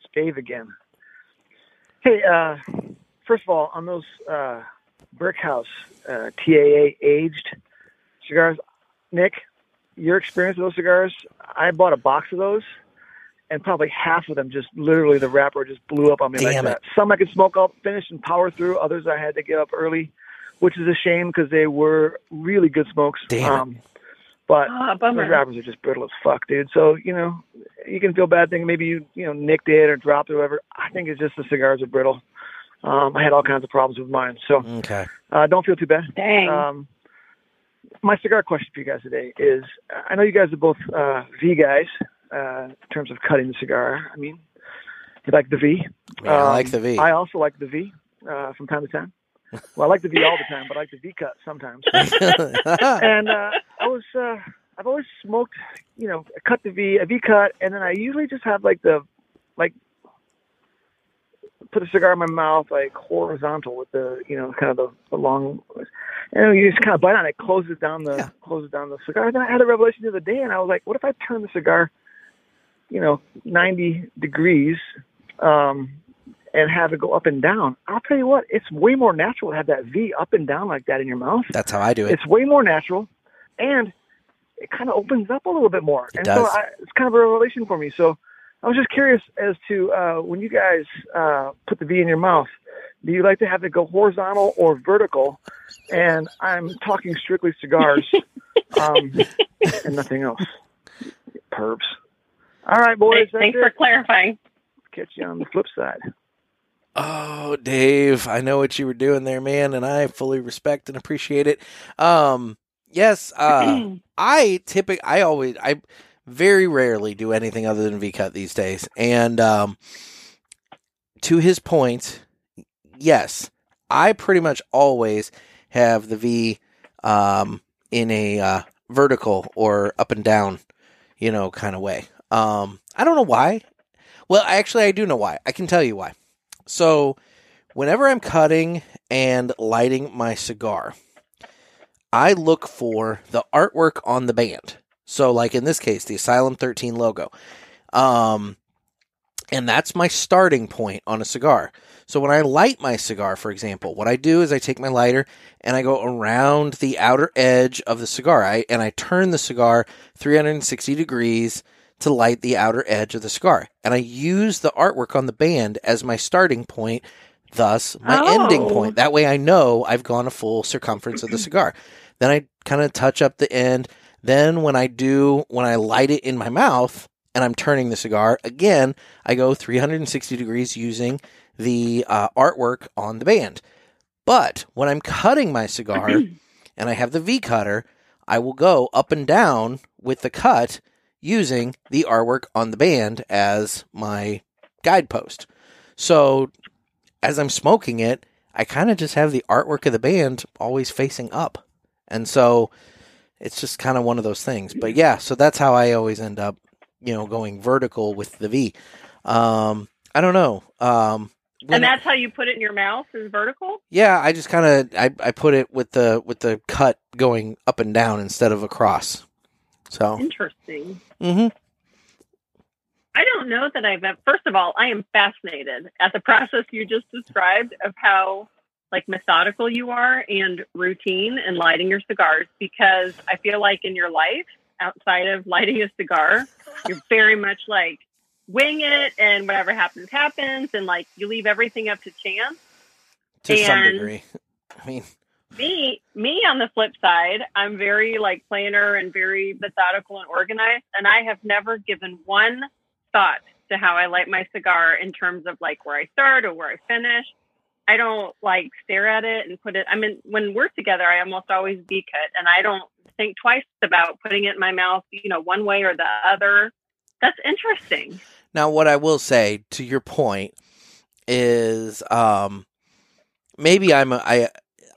it's Dave again. Hey, uh, first of all, on those uh, Brickhouse uh, TAA aged cigars, Nick, your experience with those cigars, I bought a box of those, and probably half of them just literally the wrapper just blew up on me like Damn that. Some I could smoke up, finish, and power through. Others I had to get up early, which is a shame because they were really good smokes. Damn um, But bummer. those wrappers are just brittle as fuck, dude. So you know, you can feel bad thinking maybe you you know nicked it or dropped it or whatever. I think it's just the cigars are brittle. Um, I had all kinds of problems with mine, so Okay. uh, don't feel too bad. Dang. Um, my cigar question for you guys today is: I know you guys are both uh, V guys uh, in terms of cutting the cigar. I mean, you like the V. Yeah, I Um, like the V. I also like the V uh, from time to time. Well, I like the V all the time, but I like the V cut sometimes and uh, I was uh, I've always smoked, you know, cut the V, a V cut, and then I usually just have like the like put a cigar in my mouth like horizontal with the you know kind of the, the long, and you just kind of bite on it, closes down the Yeah. closes down the cigar. And then I had a revelation the other day, and I was like, what if I turn the cigar, you know, ninety degrees. Um, and have it go up and down. I'll tell you what, it's way more natural to have that V up and down like that in your mouth That's how I do it. it's way more natural and it kind of opens up a little bit more It and does. so I, it's kind of a revelation for me so i was just curious as to uh, when you guys uh, put the v in your mouth do you like to have it go horizontal or vertical? And I'm talking strictly cigars um, and nothing else. Perps. All right, boys. Thanks, that's thanks it. for clarifying. Catch you on the flip side. Oh, Dave, I know what you were doing there, man, and I fully respect and appreciate it. Um, yes, uh, I typically, I always, I very rarely do anything other than V cut these days. And um, to his point, yes, I pretty much always have the V um, in a uh, vertical or up and down, you know, kind of way. Um, I don't know why. Well, actually, I do know why. I can tell you why. So, whenever I'm cutting and lighting my cigar, I look for the artwork on the band. So, like in this case, the Asylum 13 logo. Um, and that's my starting point on a cigar. So, when I light my cigar, for example, what I do is I take my lighter and I go around the outer edge of the cigar. I, and I turn the cigar 360 degrees to light the outer edge of the cigar. And I use the artwork on the band as my starting point, thus my Oh. ending point. That way I know I've gone a full circumference of the cigar. Then I kind of touch up the end. Then when I do, when I light it in my mouth and I'm turning the cigar, again, I go 360 degrees using the uh, artwork on the band. But when I'm cutting my cigar and I have the V cutter, I will go up and down with the cut using the artwork on the band as my guidepost. So as I'm smoking it, I kind of just have the artwork of the band always facing up. And so it's just kind of one of those things. But yeah, so that's how I always end up, you know, going vertical with the V. Um, I don't know. Um, And that's how you put it in your mouth is vertical? yeah, I just kind of I, I put it with the with the cut going up and down instead of across. So, Interesting. hmm I don't know that I've first of all, I am fascinated at the process you just described of how like methodical you are and routine in lighting your cigars because I feel like in your life outside of lighting a cigar, you're very much like wing it and whatever happens happens and like you leave everything up to chance. to some degree. I mean, me me on the flip side i'm very like planner and very methodical and organized and i have never given one thought to how i light my cigar in terms of like where i start or where i finish. I don't like stare at it and put it i mean when we're together i almost always V cut and i don't think twice about putting it in my mouth you know one way or the other. That's interesting. Now, what I will say to your point is, um, maybe I'm a, I I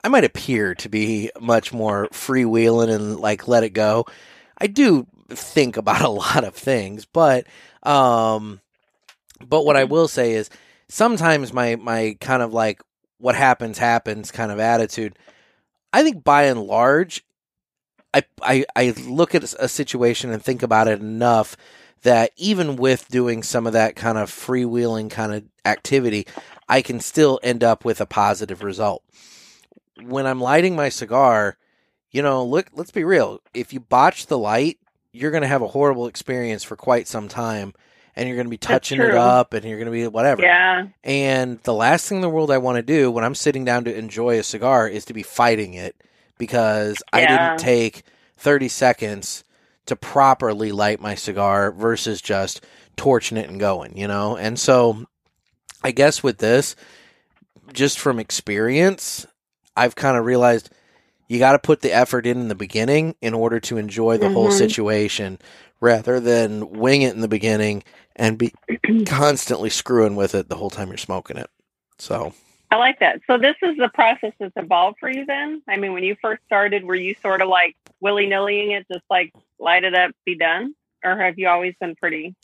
might appear to be much more freewheeling and like let it go. I do think about a lot of things, but um, but what I will say is sometimes my my kind of like what happens happens kind of attitude. I think by and large, I I I look at a situation and think about it enough that even with doing some of that kind of freewheeling kind of activity, I can still end up with a positive result. When I'm lighting my cigar, you know, look, let's be real. If you botch the light, you're going to have a horrible experience for quite some time and you're going to be touching it up and you're going to be whatever. yeah And the last thing in the world I want to do when I'm sitting down to enjoy a cigar is to be fighting it because I didn't take 30 seconds to properly light my cigar versus just torching it and going, you know? And so I guess with this, just from experience, I've kind of realized you got to put the effort in in the beginning in order to enjoy the whole Mhm. situation rather than wing it in the beginning and be constantly screwing with it the whole time you're smoking it. So, I like that. So this is the process that's evolved for you then? I mean, when you first started, were you sort of like willy-nillying it, just like light it up, be done? Or have you always been pretty?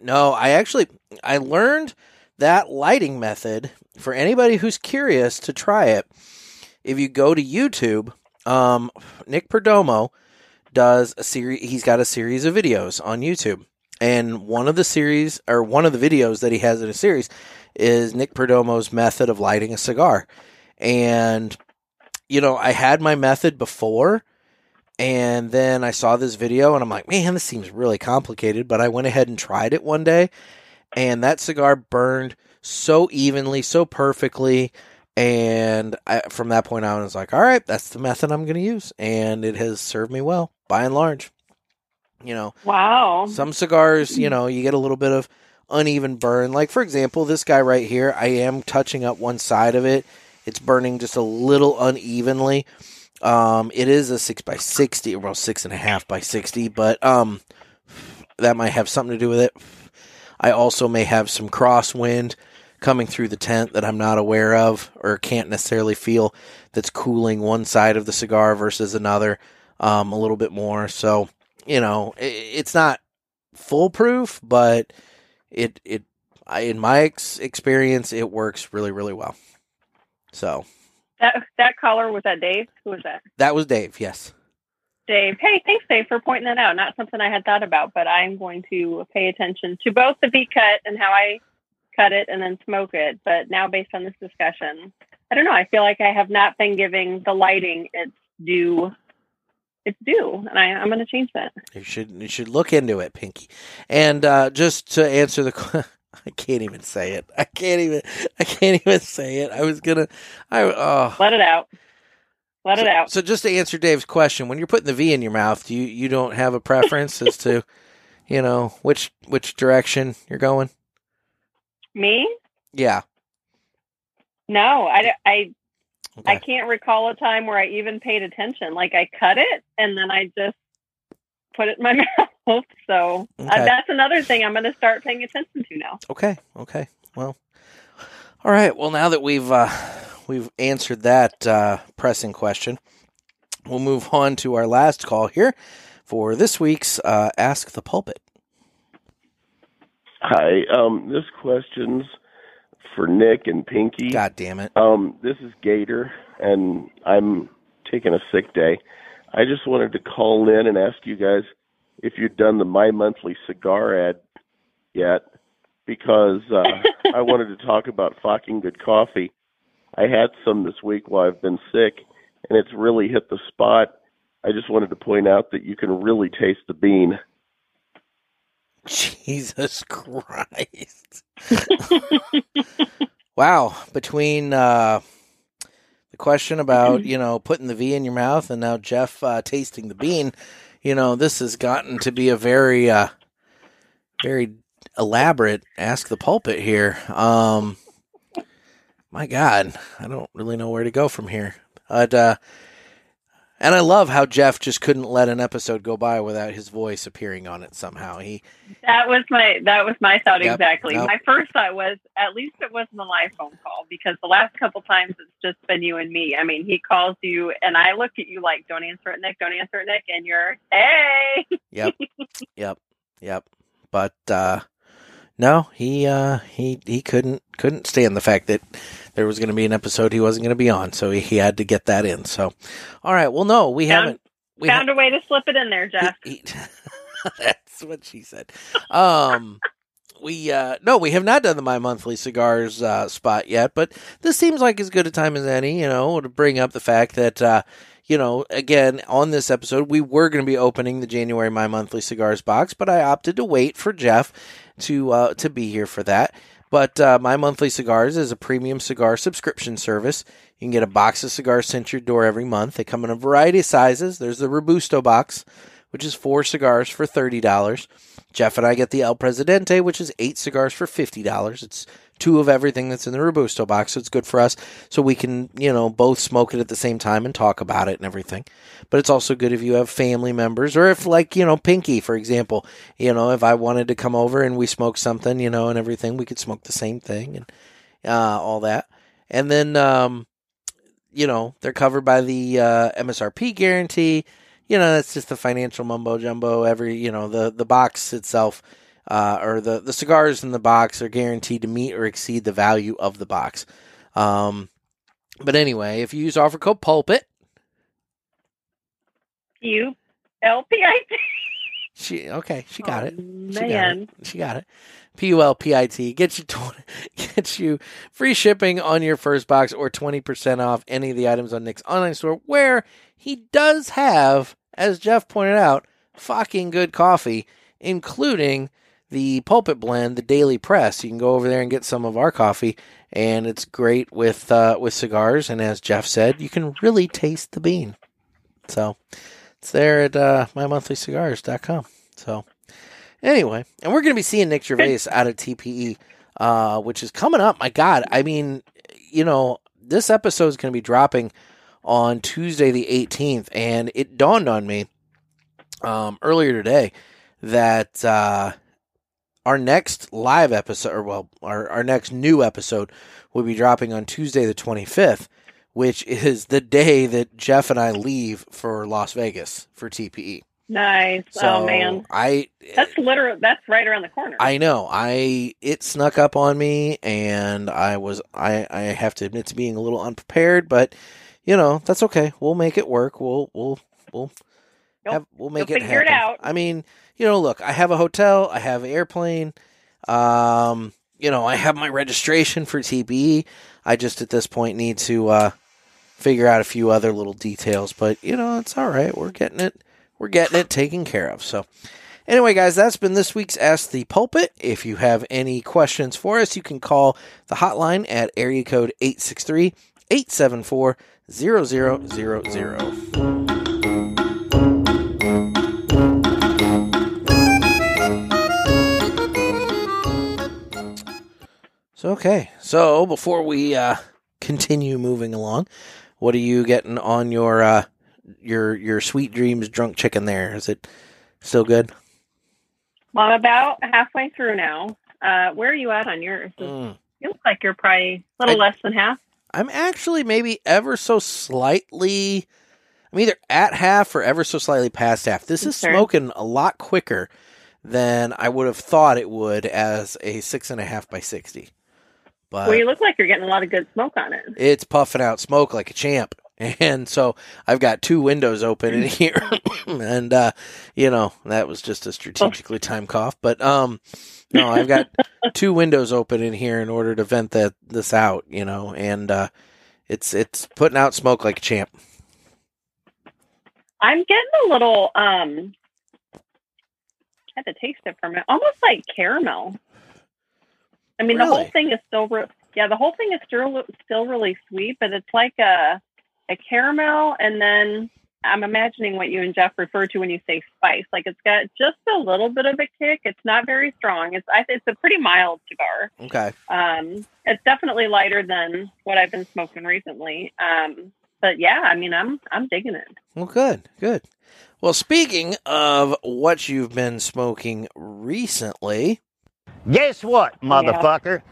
no, I actually I learned that lighting method for anybody who's curious to try it. If you go to YouTube, um, Nick Perdomo does a series. He's got a series of videos on YouTube, and one of the series or one of the videos that he has in a series is Nick Perdomo's method of lighting a cigar. And you know, I had my method before, and then I saw this video, and I'm like, man, this seems really complicated. But I went ahead and tried it one day, and that cigar burned so evenly, so perfectly. And I, from that point on, I was like, all right, that's the method I'm going to use. And it has served me well by and large. You know, Wow. some cigars, you know, you get a little bit of uneven burn. Like, for example, this guy right here, I am touching up one side of it. It's burning just a little unevenly. Um, it is a six by sixty, or well, six and a half by sixty, but um, that might have something to do with it. I also may have some crosswind coming through the tent that I'm not aware of or can't necessarily feel that's cooling one side of the cigar versus another um, a little bit more. So, you know, i it's not foolproof, but it, it, I, in my ex- experience, it works really, really well. So That that caller was that Dave? Who was that? that was Dave. Yes. Dave. Hey, thanks, Dave, for pointing that out. Not something I had thought about, but I'm going to pay attention to both the V cut and how I cut it and then smoke it. But now, based on this discussion, I don't know. I feel like I have not been giving the lighting its due. Its due, and I, I'm going to change that. You should you should look into it, Pinky. And uh, just to answer the, I can't even say it. I can't even. I can't even say it. I was gonna. I oh. Let it out. Let it out. So just to answer Dave's question, when you're putting the V in your mouth, you you don't have a preference as to, you know, which which direction you're going. Me? Yeah. No, I, I, I can't recall a time where I even paid attention. Like I cut it and then I just put it in my mouth. So uh, that's another thing I'm going to start paying attention to now. Okay. Okay. Well. All right. Well, now that we've uh, we've answered that uh, pressing question, we'll move on to our last call here for this week's uh, Ask the Pulpit. Hi, um, this question's for Nick and Pinky. God damn it. Um, this is Gator, and I'm taking a sick day. I just wanted to call in and ask you guys if you'd done the My Monthly Cigar ad yet, because uh, I wanted to talk about fucking good coffee. I had some this week while I've been sick, and it's really hit the spot. I just wanted to point out that you can really taste the bean. Jesus Christ. wow. Between uh, the question about, you know, putting the V in your mouth and now Jeff uh, tasting the bean, you know, this has gotten to be a very, uh, very elaborate ask the pulpit here. Um, my God, I don't really know where to go from here. But, uh, and I love how Jeff just couldn't let an episode go by without his voice appearing on it somehow. He That was my that was my thought Yep, exactly. My first thought was at least it wasn't a live phone call because the last couple times it's just been you and me. I mean, he calls you and I look at you like, "Don't answer it, Nick. Don't answer it, Nick," and you're, "Hey." Yep. yep. Yep. But uh no, he uh he he couldn't couldn't stand the fact that there was going to be an episode he wasn't going to be on, so he, he had to get that in. So all right, well no, we Found- haven't we Found a way to slip it in there, Jeff. That's what she said. Um we uh no, we have not done the my monthly cigars uh spot yet, but this seems like as good a time as any, you know, to bring up the fact that uh you know, again, on this episode, we were going to be opening the January My Monthly Cigars box, but I opted to wait for Jeff to uh, to be here for that. But uh, My Monthly Cigars is a premium cigar subscription service. You can get a box of cigars sent to your door every month. They come in a variety of sizes. There's the Robusto box, which is four cigars for thirty dollars. Jeff and I get the El Presidente, which is eight cigars for fifty dollars. It's two of everything that's in the Robusto box, so it's good for us, so we can you know both smoke it at the same time and talk about it and everything. But it's also good if you have family members, or if like you know Pinky, for example, you know if I wanted to come over and we smoke something, you know, and everything, we could smoke the same thing and uh, all that. And then um, you know they're covered by the uh, MSRP guarantee you know that's just the financial mumbo jumbo every you know the the box itself uh, or the the cigars in the box are guaranteed to meet or exceed the value of the box. Um but anyway if you use offer code pulpit You LPIT. she okay she got it. She got man. it she got it. P-u-l-p-i-t gets you 20, get you free shipping on your first box or 20% off any of the items on nick's online store where he does have as jeff pointed out fucking good coffee including the pulpit blend the daily press you can go over there and get some of our coffee and it's great with uh, with cigars. And as Jeff said, you can really taste the bean. So it's there at uh, mymonthlycigars.com. So anyway, and we're going to be seeing Nick Gervais out of TPE, uh, which is coming up. My God, I mean, you know, this episode is going to be dropping on Tuesday the 18th, and it dawned on me um, earlier today that uh, our next live episode, or well, our, our next new episode will be dropping on Tuesday the 25th, which is the day that Jeff and I leave for Las Vegas for TPE. Nice. So oh man, I that's literally that's right around the corner. I know. I it snuck up on me, and I was I I have to admit to being a little unprepared, but you know that's okay. We'll make it work. We'll we'll we'll You'll- have we'll make you'll it figure it out. I mean, you know, look, I have a hotel, I have an airplane, um, you know, I have my registration for TPE. I just at this point need to uh figure out a few other little details, but you know, it's all right. We're getting it we're getting it taken care of. So Anyway, guys, that's been this week's Ask the Pulpit. If you have any questions for us, you can call the hotline at area code 863 874 0000. So, okay. So, before we uh, continue moving along, what are you getting on your uh, your your sweet dreams drunk chicken there? Is it still good? Well, I'm about halfway through now. Uh, where are you at on yours? Mm. You look like you're probably a little I- less than half. I'm actually maybe ever so slightly. I'm either at half or ever so slightly past half. This is smoking a lot quicker than I would have thought it would as a six and a half by sixty. But well, you look like you're getting a lot of good smoke on it. it's puffing out smoke like a champ. And so I've got two windows open in here. and uh, you know, that was just a strategically timed cough. But um no, I've got two windows open in here in order to vent that this out, you know, and uh it's it's putting out smoke like a champ. I'm getting a little um I had to taste it for a minute. Almost like caramel. I mean the whole thing is still re- yeah, the whole thing is still still really sweet, but it's like a a caramel and then I'm imagining what you and Jeff refer to when you say spice. Like it's got just a little bit of a kick. It's not very strong. It's I it's a pretty mild cigar. Okay. Um, it's definitely lighter than what I've been smoking recently. Um, but yeah, I mean, I'm I'm digging it. Well good, good. Well speaking of what you've been smoking recently, Guess what, motherfucker?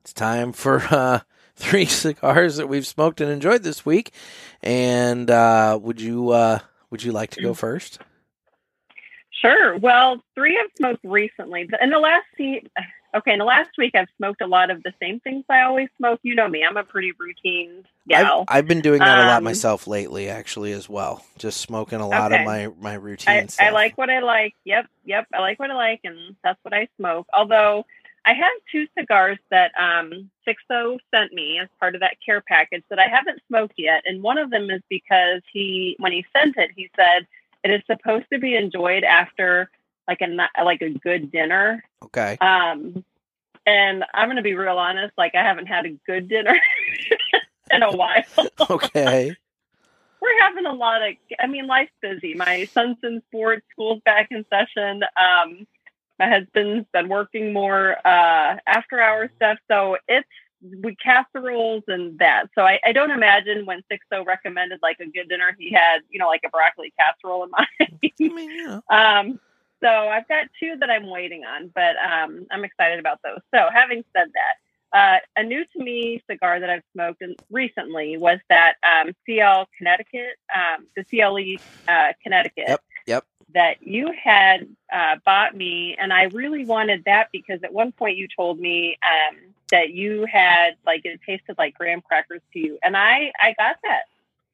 It's time for uh, three cigars that we've smoked and enjoyed this week. And uh, would you uh, would you like to go first? Sure. Well, three I've smoked recently. In the last okay, in the last week I've smoked a lot of the same things I always smoke. You know me; I'm a pretty routine gal. I've, I've been doing that a lot Um, myself lately, actually, as well. Just smoking a lot Okay. of my my routine I. I like what I like. Yep, yep. I like what I like, and that's what I smoke. Although I have two cigars that um, Sixo sent me as part of that care package that I haven't smoked yet, and one of them is because he, when he sent it, he said it is supposed to be enjoyed after like a like a good dinner. Okay. Um, and I'm going to be real honest, like I haven't had a good dinner in a while. okay. We're having a lot of, I mean, life's busy. My son's in sports, school's back in session. Um, my husband's been working more uh, after hour stuff. So it's we casseroles and that. So I, I don't imagine when Sixo recommended like a good dinner, he had, you know, like a broccoli casserole in mind. Um, so I've got two that I'm waiting on, but um, I'm excited about those. So having said that, uh, a new to me cigar that I've smoked in, recently was that um, CL Connecticut, um, the CLE uh, Connecticut Yep. That you had uh, bought me, and I really wanted that because at one point you told me um, that you had like it tasted like graham crackers to you, and I I got that.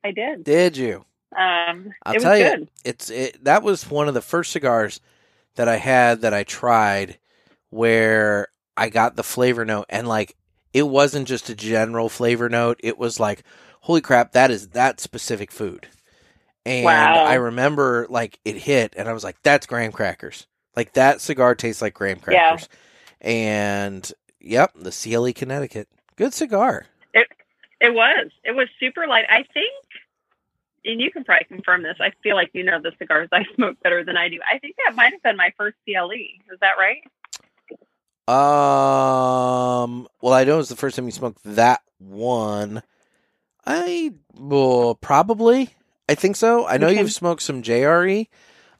I did. Did you? Um, I'll it was tell you, good. it's it, that was one of the first cigars that I had that I tried where I got the flavor note and like it wasn't just a general flavor note. It was like, holy crap, that is that specific food. And Wow. I remember like it hit and I was like, that's graham crackers. Like that cigar tastes like graham Yeah. crackers. And yep, the CLE Connecticut. Good cigar. It it was. It was super light. I think and you can probably confirm this. I feel like you know the cigars I smoke better than I do. I think that might have been my first CLE. Is that right? Um. Well, I know it was the first time you smoked that one. I well, probably. I think so. I know Okay. you've smoked some JRE,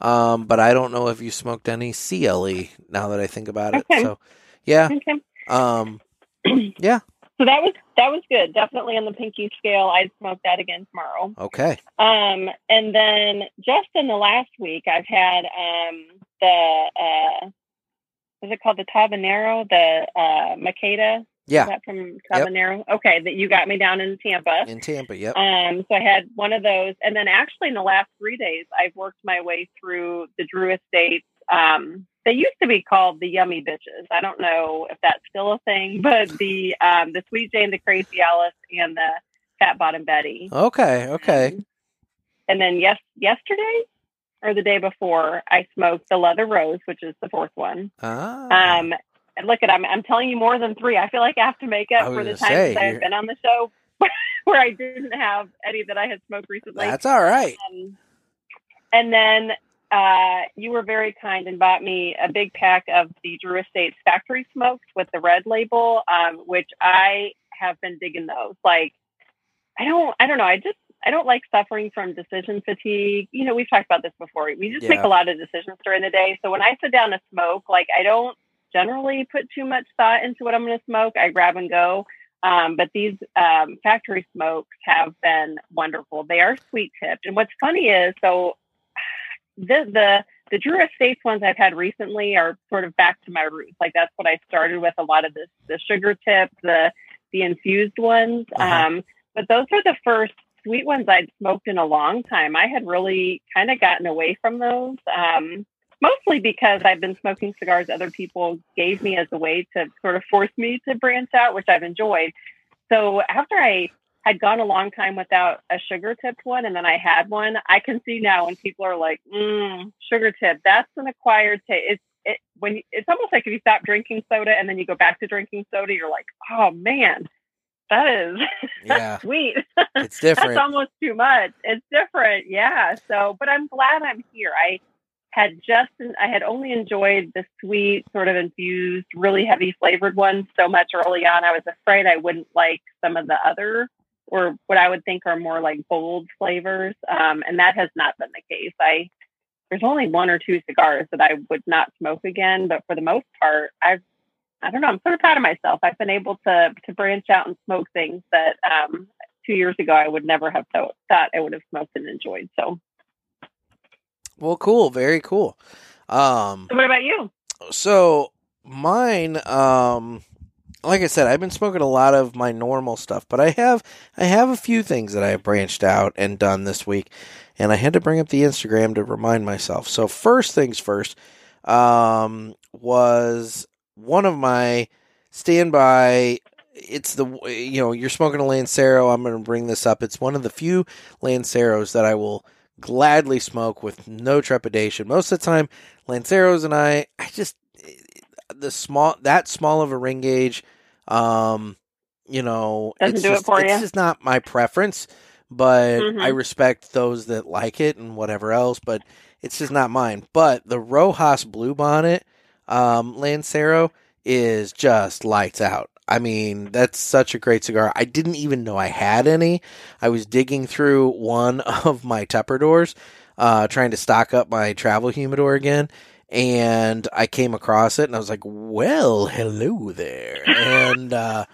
um, but I don't know if you smoked any CLE. Now that I think about it, Okay. so yeah. Okay. Um. Yeah. So that was that was good. Definitely on the pinky scale. I'd smoke that again tomorrow. Okay. Um, and then just in the last week, I've had um, the uh, it called? The Tabanero, the uh, Makeda. Yeah. Is that from Tabanero? Okay, that you got me down in Tampa. In Tampa. Yep. Um, so I had one of those, and then actually in the last three days, I've worked my way through the Drew Estates. Um, they used to be called the Yummy Bitches. I don't know if that's still a thing, but the um, the Sweet Jane, the Crazy Alice, and the Fat Bottom Betty. Okay. Okay. And then yes, yesterday or the day before, I smoked the Leather Rose, which is the fourth one. Ah. Um, and look at I'm I'm telling you more than three. I feel like I have to make up for the times I've been on the show where I didn't have any that I had smoked recently. That's all right. Um, and then uh, you were very kind and bought me a big pack of the Drew Estates factory smokes with the red label, um, which I have been digging those. Like, I don't, I don't know. I just, I don't like suffering from decision fatigue. You know, we've talked about this before. We just make a lot of decisions during the day. So when I sit down to smoke, like, I don't generally put too much thought into what I'm going to smoke. I grab and go. Um, but these um, factory smokes have been wonderful. They are sweet tipped. And what's funny is, so the the the Drew Estates ones I've had recently are sort of back to my roots. Like that's what I started with. A lot of this the sugar tip, the the infused ones. Um, but those are the first sweet ones I'd smoked in a long time. I had really kind of gotten away from those. Um, mostly because I've been smoking cigars other people gave me as a way to sort of force me to branch out, which I've enjoyed. So after I had gone a long time without a sugar tipped one and then I had one, I can see now when people are like, mm, sugar tip, that's an acquired taste. It's it, when you, it's almost like if you stop drinking soda and then you go back to drinking soda, you're like, oh man, that is Yeah. sweet. It's different. That's almost too much. It's different. Yeah. So, but I'm glad I'm here. I had just, I had only enjoyed the sweet, sort of infused, really heavy flavored ones so much early on. I was afraid I wouldn't like some of the other, or what I would think are more like bold flavors. Um, and that has not been the case. I, there's only one or two cigars that I would not smoke again, but for the most part, I've, I don't know. I'm sort of proud of myself. I've been able to to branch out and smoke things that um, two years ago I would never have thought, thought I would have smoked and enjoyed. So, Well, cool. Very cool. Um. what about you? So mine, um, like I said, I've been smoking a lot of my normal stuff, but I have I have a few things that I have branched out and done this week, and I had to bring up the Instagram to remind myself. So first things first, um, was one of my standby. It's the you know you're smoking a Lancero. I'm going to bring this up. It's one of the few Lanceros that I will gladly smoke with no trepidation. Most of the time, Lanceros and I, I just the small that small of a ring gauge, um, you know, Doesn't it's do it for it's ya? just not my preference. But Mhm. I respect those that like it and whatever else. But it's just not mine. But the Rojas Blue Bonnet um, Lancero is just lights out. I mean, that's such a great cigar. I didn't even know I had any. I was digging through one of my Tupperdors, uh, trying to stock up my travel humidor again, and I came across it, and I was like, "Well, hello there," and uh,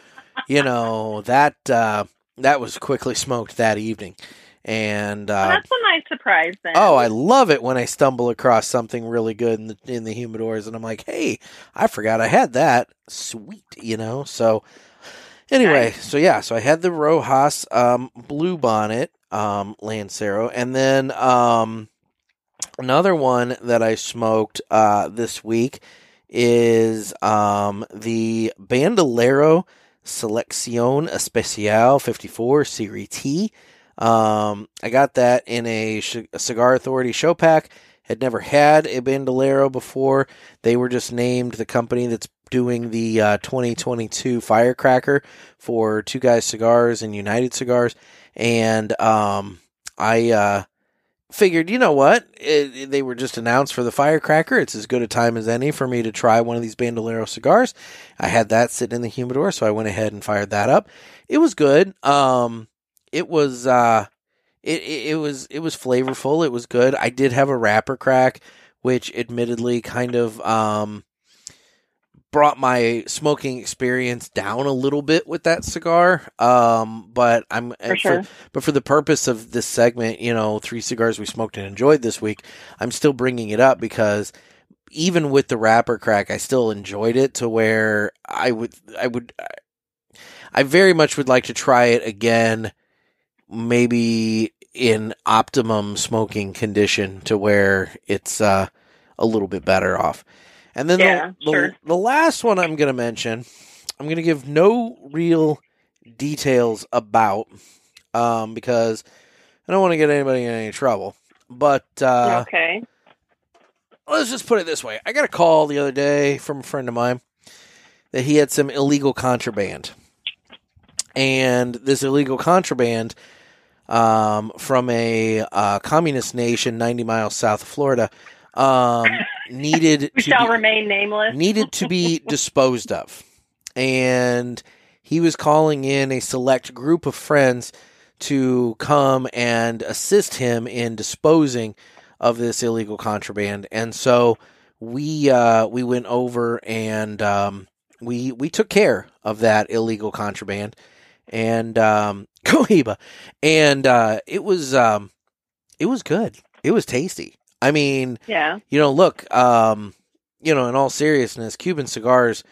you know that uh, that was quickly smoked that evening, and Well, uh, that's a nice surprise then. Oh, I love it when I stumble across something really good in the in the humidors, and I'm like, "Hey, I forgot I had that." Sweet, you know. So, anyway, so yeah, so I had the Rojas um, Blue Bonnet um, Lancero, and then um, another one that I smoked uh, this week is um, the Bandolero Selección Especial 54 Series T. Um, I got that in a, a Cigar Authority show pack. Had never had a Bandolero before. They were just named the company that's doing the uh, 2022 Firecracker for Two Guys Cigars and United Cigars, and um, I uh, figured, you know what, it, it- they were just announced for the Firecracker. It's as good a time as any for me to try one of these Bandolero cigars. I had that sitting in the humidor, so I went ahead and fired that up. It was good. Um, it was uh, it, it it was it was flavorful. It was good. I did have a wrapper crack, which admittedly kind of um brought my smoking experience down a little bit with that cigar. Um, but I'm For sure. but for the purpose of this segment, you know, three cigars we smoked and enjoyed this week, I'm still bringing it up because even with the wrapper crack, I still enjoyed it to where I would I would I very much would like to try it again maybe in optimum smoking condition to where it's uh, a little bit better off. And then Yeah, the, sure. the, the last one I'm going to mention, I'm going to give no real details about um, because I don't want to get anybody in any trouble. But uh, okay. let's just put it this way I got a call the other day from a friend of mine that he had some illegal contraband. And this illegal contraband um, from a uh, communist nation 90 miles south of Florida um, needed to shall be- remain nameless. needed to be disposed of. And he was calling in a select group of friends to come and assist him in disposing of this illegal contraband. And so we uh, we went over and um, we we took care of that illegal contraband and um, Cohiba, and uh, it was um, it was good. It was tasty. I mean, Yeah. you know, look, um, you know, in all seriousness, Cuban cigars,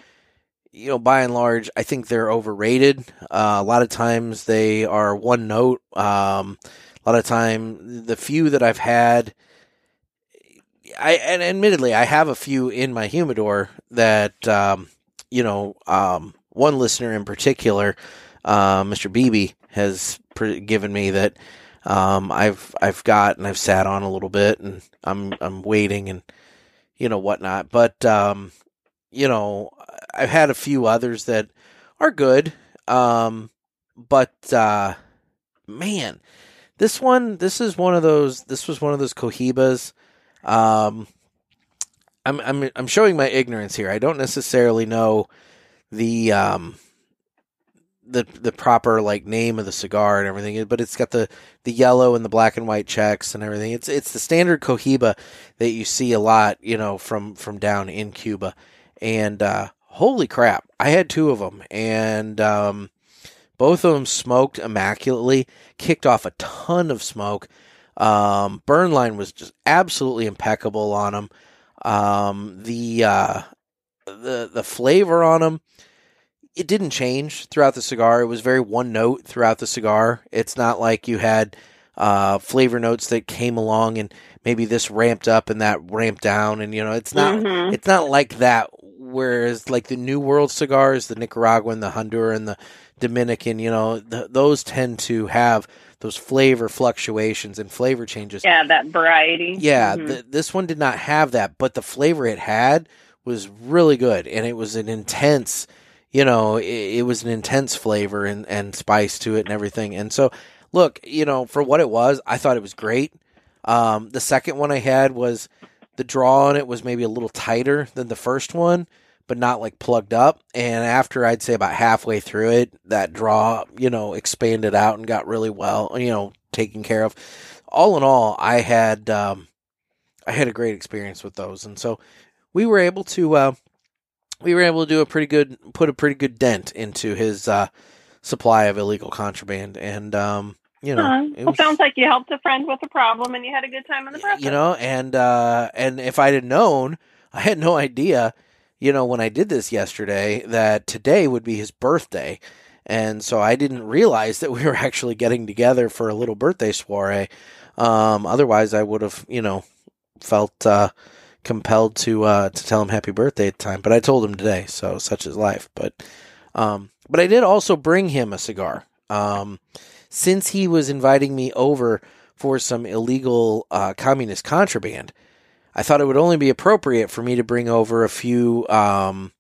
you know, by and large, I think they're overrated. Uh, a lot of times they are one note. Um, a lot of time, the few that I've had, I and admittedly, I have a few in my humidor that, um, you know, um, one listener in particular, uh, Mr. Beebe, has given me that um, I've I've got and I've sat on a little bit, and I'm I'm waiting and you know whatnot. But um, you know, I've had a few others that are good. Um, but uh, man, this one, this is one of those. This was one of those Cohibas. Um, I'm I'm I'm showing my ignorance here. I don't necessarily know the um the the proper like name of the cigar and everything, but it's got the the yellow and the black and white checks and everything. It's it's the standard Cohiba that you see a lot, you know, from from down in Cuba. And uh, holy crap, I had two of them, and um, both of them smoked immaculately, kicked off a ton of smoke. Um, burn line was just absolutely impeccable on them. Um, the uh, the the flavor on them it didn't change throughout the cigar. It was very one note throughout the cigar. It's not like you had uh, flavor notes that came along and maybe this ramped up and that ramped down, and you know it's not Mhm. it's not like that. Whereas like the New World cigars, the Nicaraguan, the Honduran, the Dominican, you know, th- those tend to have those flavor fluctuations and flavor changes. Yeah, that variety. Yeah, Mhm. th- this one did not have that, but the flavor it had was really good, and it was an intense, you know, it, it was an intense flavor and, and spice to it and everything. And so, look, you know, for what it was, I thought it was great. Um, the second one I had was the draw on it was maybe a little tighter than the first one, but not like plugged up. And after I'd say about halfway through it, that draw, you know, expanded out and got really well, you know, taken care of. All in all, I had um, I had a great experience with those, and so we were able to uh, we were able to do a pretty good put a pretty good dent into his uh, supply of illegal contraband, and um, you know, Huh. it well, was- sounds like you helped a friend with a problem and you had a good time in the process. you know and uh and if i'd have known i had no idea you know when i did this yesterday that today would be his birthday and so i didn't realize that we were actually getting together for a little birthday soiree um otherwise i would have you know felt uh compelled to uh to tell him happy birthday at the time but i told him today so such is life but um but i did also bring him a cigar um since he was inviting me over for some illegal uh, communist contraband, I thought it would only be appropriate for me to bring over a few um,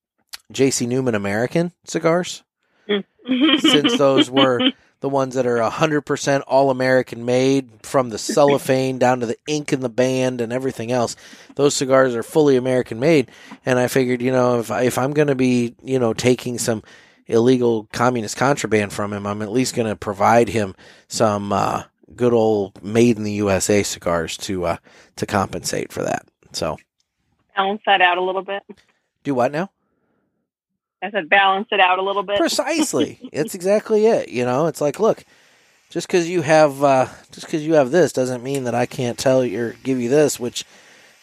J.C. Newman American cigars, Mm-hmm. since those were the ones that are 100% all American made from the cellophane down to the ink in the band and everything else. Those cigars are fully American made. And I figured, you know, if, I, if I'm going to be, you know, taking some illegal communist contraband from him, I'm at least going to provide him some uh, good old made in the USA cigars to uh, to compensate for that. So, balance that out a little bit. do what now? I said balance it out a little bit. Precisely. It's exactly it. You know, it's like, look, just because you have uh, just because you have this doesn't mean that I can't tell you or give you this, which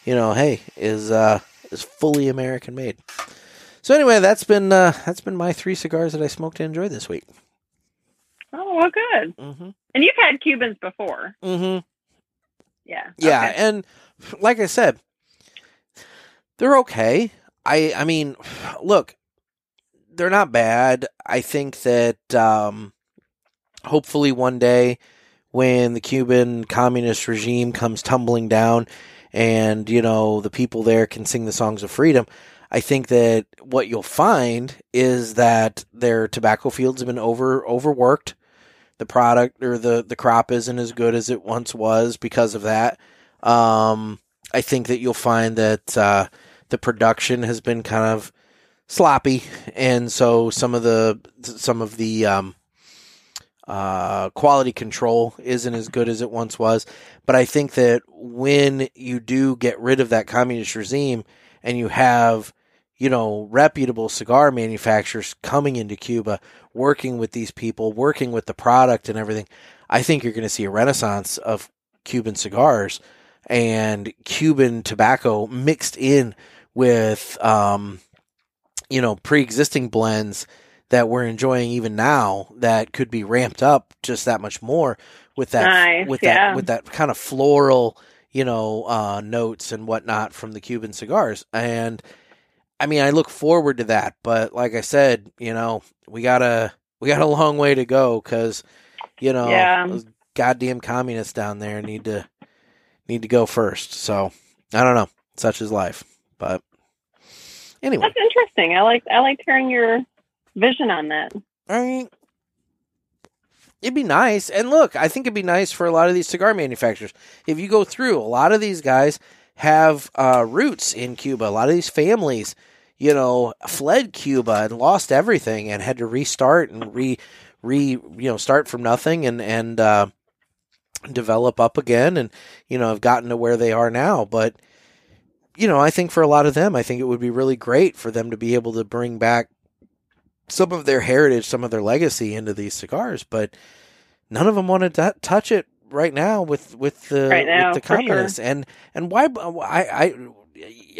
you know, hey, is uh, is fully American made. So anyway, that's been uh, that's been my three cigars that I smoked and enjoyed this week. Oh, well, good. Mm-hmm. And you've had Cubans before. Mm-hmm. Yeah. Yeah, okay. and like I said, they're okay. I I mean, look, they're not bad. I think that um, hopefully one day when the Cuban communist regime comes tumbling down and you know the people there can sing the songs of freedom, I think that what you'll find is that their tobacco fields have been over overworked. The product or the the crop isn't as good as it once was because of that. Um, I think that you'll find that uh, the production has been kind of sloppy, and so some of the some of the um, uh, quality control isn't as good as it once was. But I think that when you do get rid of that communist regime and you have you know reputable cigar manufacturers coming into Cuba, working with these people, working with the product and everything, I think you're going to see a renaissance of Cuban cigars and Cuban tobacco mixed in with um, you know pre-existing blends that we're enjoying even now that could be ramped up just that much more with that Nice, with yeah. that with that kind of floral you know uh, notes and whatnot from the Cuban cigars and I mean I look forward to that but like I said you know we gotta we got a long way to go because you know Yeah. those goddamn communists down there need to need to go first so I don't know such is life but anyway That's interesting. I like I like hearing your vision on that. I mean, it'd be nice. And look, I think it'd be nice for a lot of these cigar manufacturers. If you go through, a lot of these guys have uh, roots in Cuba. A lot of these families, you know, fled Cuba and lost everything and had to restart and re, re, you know, start from nothing and and uh, develop up again. And you know, have gotten to where they are now. But you know, I think for a lot of them, I think it would be really great for them to be able to bring back some of their heritage, some of their legacy into these cigars, but none of them want to t- touch it right now with with the Right now, with the for sure. communists. And and why? I I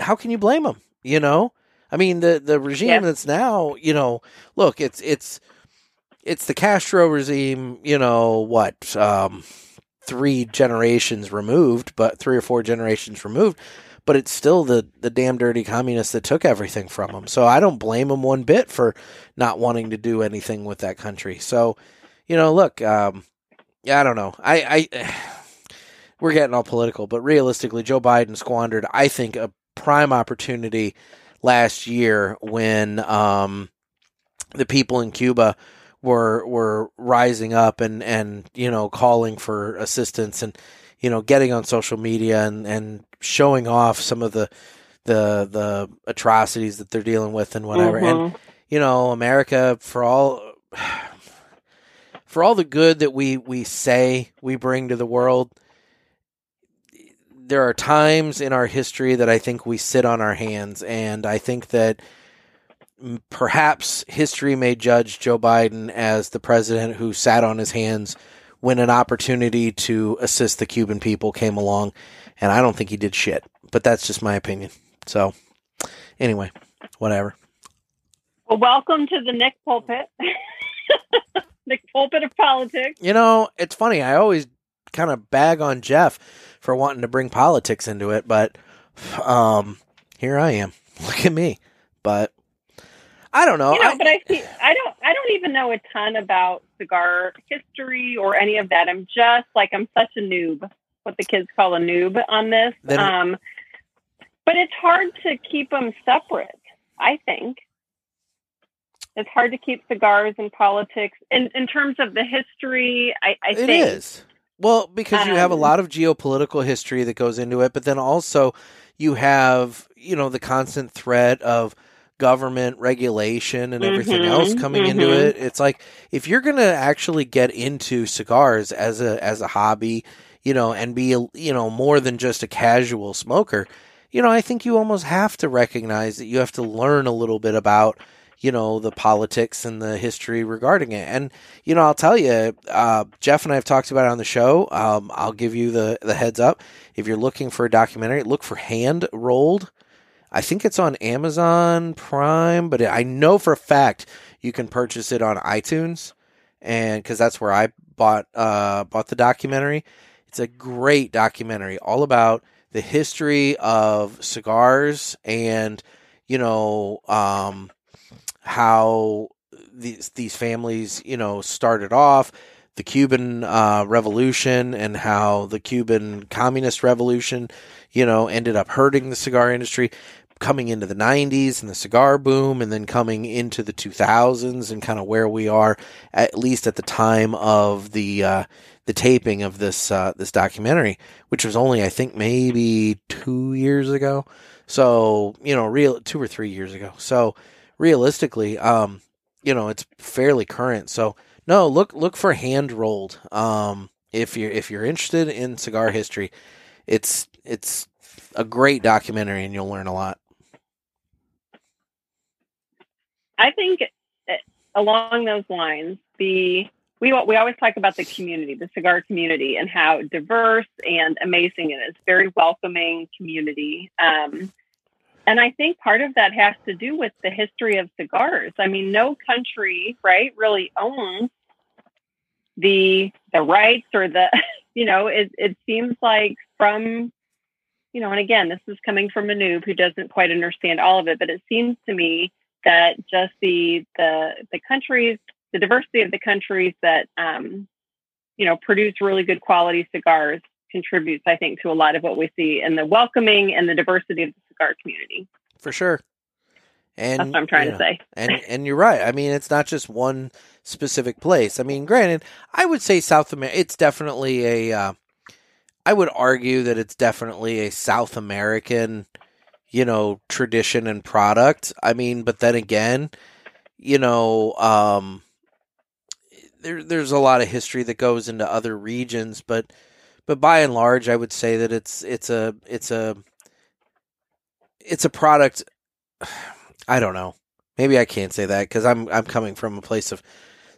how can you blame them? You know, I mean the the regime Yeah. that's now, you know, look, it's it's it's the Castro regime. You know what? Um, three generations removed, but three or four generations removed. But it's still the, the damn dirty communists that took everything from them. So I don't blame them one bit for not wanting to do anything with that country. So, you know, look, um, yeah, I don't know. I, I we're getting all political, but realistically, Joe Biden squandered, I think, a prime opportunity last year when um, the people in Cuba were were rising up and and you know calling for assistance and you know getting on social media and and showing off some of the the the atrocities that they're dealing with and whatever and Mhm. you know America for all for all the good that we we say we bring to the world there are times in our history that I think we sit on our hands and I think that perhaps history may judge Joe Biden as the president who sat on his hands when an opportunity to assist the Cuban people came along and I don't think he did shit but that's just my opinion so anyway whatever Well, welcome to the Nick pulpit. Nick pulpit of politics. You know, it's funny. I always kind of bag on Jeff for wanting to bring politics into it, but um, here I am. Look at me. But I don't know. you know, I- but I see. I don't. I don't even know a ton about cigar history or any of that. I'm just like I'm such a noob. What the kids call a noob on this. Then- um, but it's hard to keep them separate. I think. it's hard to keep cigars and politics. In in terms of the history, I, I It think is. Well, because you have a Um, lot of geopolitical history that goes into it, but then also you have, you know, the constant threat of government regulation and everything Mhm, else coming into mhm. it. It's like if you're going to actually get into cigars as a as a hobby, you know, and be, a- you know, more than just a casual smoker, you know, I think you almost have to recognize that you have to learn a little bit about you know the politics and the history regarding it and you know i'll tell you uh, jeff and i have talked about it on the show um, i'll give you the, the heads up if you're looking for a documentary look for hand rolled i think it's on amazon prime but i know for a fact you can purchase it on itunes and because that's where i bought uh, bought the documentary. It's a great documentary all about the history of cigars and you know um, how these these families, you know, started off the Cuban uh, Revolution and how the Cuban Communist Revolution, you know, ended up hurting the cigar industry. Coming into the 90s and the cigar boom, and then coming into the 2000s, and kind of where we are, at least at the time of the uh, the taping of this uh, this documentary, which was only I think maybe two years ago. So you know, real two or three years ago. So realistically, um, you know, it's fairly current. So no, look look for hand rolled. Um, if you're if you're interested in cigar history, it's it's a great documentary and you'll learn a lot. I think uh, along those lines, the we we always talk about the community, the cigar community, and how diverse and amazing it is. Very welcoming community. Um, and I think part of that has to do with the history of cigars. I mean, no country, right, really owns the the rights or the you know, it it seems like from you know, and again, this is coming from a noob who doesn't quite understand all of it, but it seems to me that just the the the countries, the diversity of the countries that um, you know produce really good quality cigars contributes, I think, to a lot of what we see in the welcoming and the diversity of the cigar community. For sure. And That's what I'm trying to say. and and you're right. I mean, it's not just one specific place. I mean, granted, I would say South America. It's definitely a. Uh, I would argue that it's definitely a South American, you know, tradition and product. I mean, but then again, you know, um, there there's a lot of history that goes into other regions, but but by and large, I would say that it's it's a it's a it's a product. I don't know. Maybe I can't say that because I'm I'm coming from a place of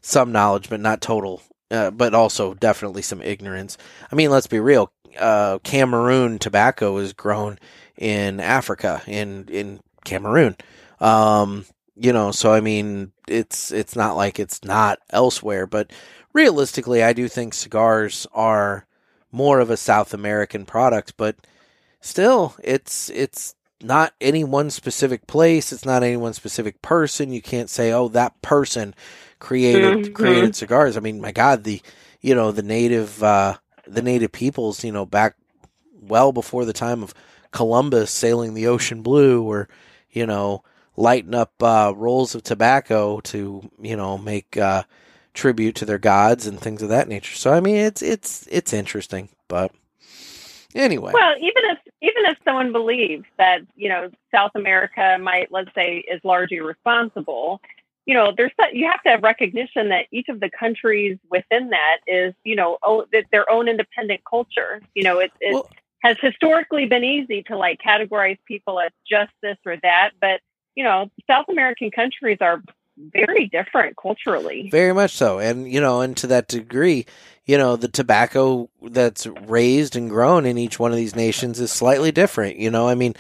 some knowledge, but not total. Uh, but also definitely some ignorance. I mean, let's be real. Uh, Cameroon tobacco is grown in Africa, in in Cameroon. Um, you know, so I mean, it's it's not like it's not elsewhere, but realistically, I do think cigars are more of a South American product, but still, it's it's not any one specific place. It's not any one specific person. You can't say, "Oh, that person created Mhm. created cigars." I mean, my God, the you know the native uh, the native peoples, you know, back well before the time of Columbus sailing the ocean blue, or you know, lighting up uh, rolls of tobacco to you know make uh, tribute to their gods and things of that nature. So I mean, it's it's it's interesting, but anyway. Well, even if even if someone believes that you know South America might, let's say, is largely responsible, you know, there's that you have to have recognition that each of the countries within that is, you know, oh, that their own independent culture. You know, it, it has historically been easy to like categorize people as just this or that, but you know, South American countries are very different culturally. Very much so. And, you know, and to that degree, you know, the tobacco that's raised and grown in each one of these nations is slightly different. You know, I mean,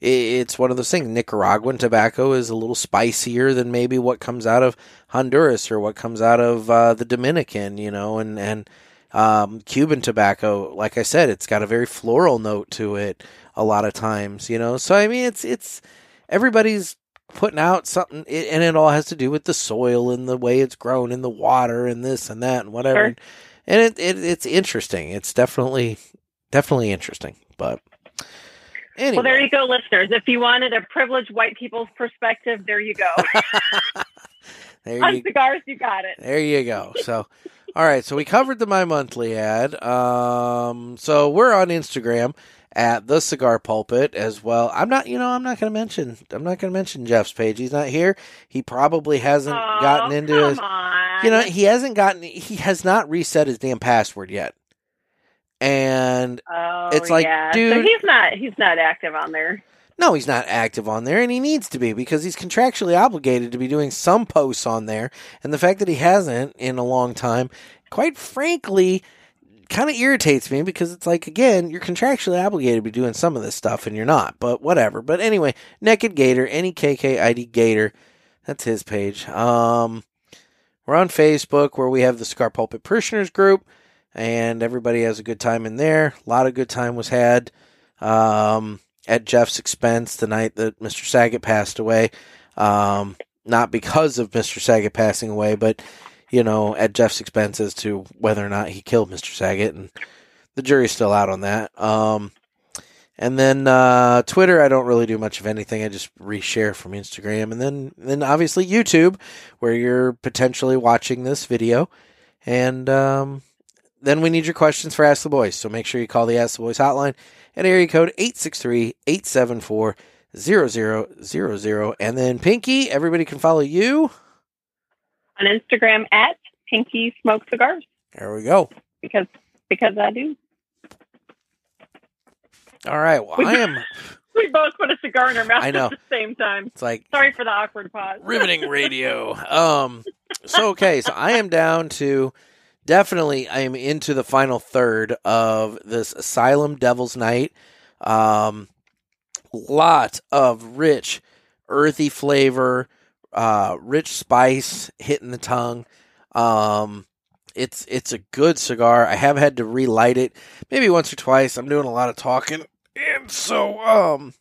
it's one of those things. Nicaraguan tobacco is a little spicier than maybe what comes out of Honduras or what comes out of uh, the Dominican, you know, and, and, um, Cuban tobacco, like I said, it's got a very floral note to it a lot of times, you know. So I mean, it's it's everybody's putting out something, and it all has to do with the soil and the way it's grown and the water and this and that and whatever. Sure. And it, it it's interesting. It's definitely definitely interesting. But anyway, Well, there you go, listeners. If you wanted a privileged white people's perspective, there you go. There On you cigars, you got it. There you go. So, all right. So we covered the my monthly ad. Um, so we're on Instagram at the Cigar Pulpit as well. I'm not, you know, I'm not going to mention. I'm not going to mention Jeff's page. He's not here. He probably hasn't gotten into come his. on. You know, he hasn't gotten. He has not reset his damn password yet. And Oh, it's like, yeah. So dude- he's not he's not active on there. no, he's not active on there, and he needs to be because he's contractually obligated to be doing some posts on there. And the fact that he hasn't in a long time, quite frankly, kind of irritates me because it's like, again, you're contractually obligated to be doing some of this stuff, and you're not. But whatever. But anyway, Nekkid Gator, N E K K I D Gator, that's his page. Um, we're on Facebook where we have the Cigar Pulpit Parishioners group, and everybody has a good time in there. A lot of good time was had. Um, at Jeff's expense the night that Mr. Saget passed away. Um, not because of Mr. Saget passing away, but you know, at Jeff's expense as to whether or not he killed Mr. Saget, and the jury's still out on that. Um, and then uh, Twitter, I don't really do much of anything. I just reshare from Instagram, and then then obviously YouTube, where you're potentially watching this video, and um, then we need your questions for Ask the Boys. So make sure you call the Ask the Boys hotline at area code 863-874-0000. And then Pinky, everybody can follow you. On Instagram at Pinky Smoke Cigars There we go. because because I do. All right. Well, I am We both put a cigar in our mouth I know. at the same time. It's like Sorry for the awkward pause. riveting radio. Um so okay, so I am down to definitely I am into the final third of this Asylum Devil's Night. Um lot of rich earthy flavor, uh rich spice hitting the tongue. Um it's it's a good cigar. I have had to relight it maybe once or twice. I'm doing a lot of talking. And so um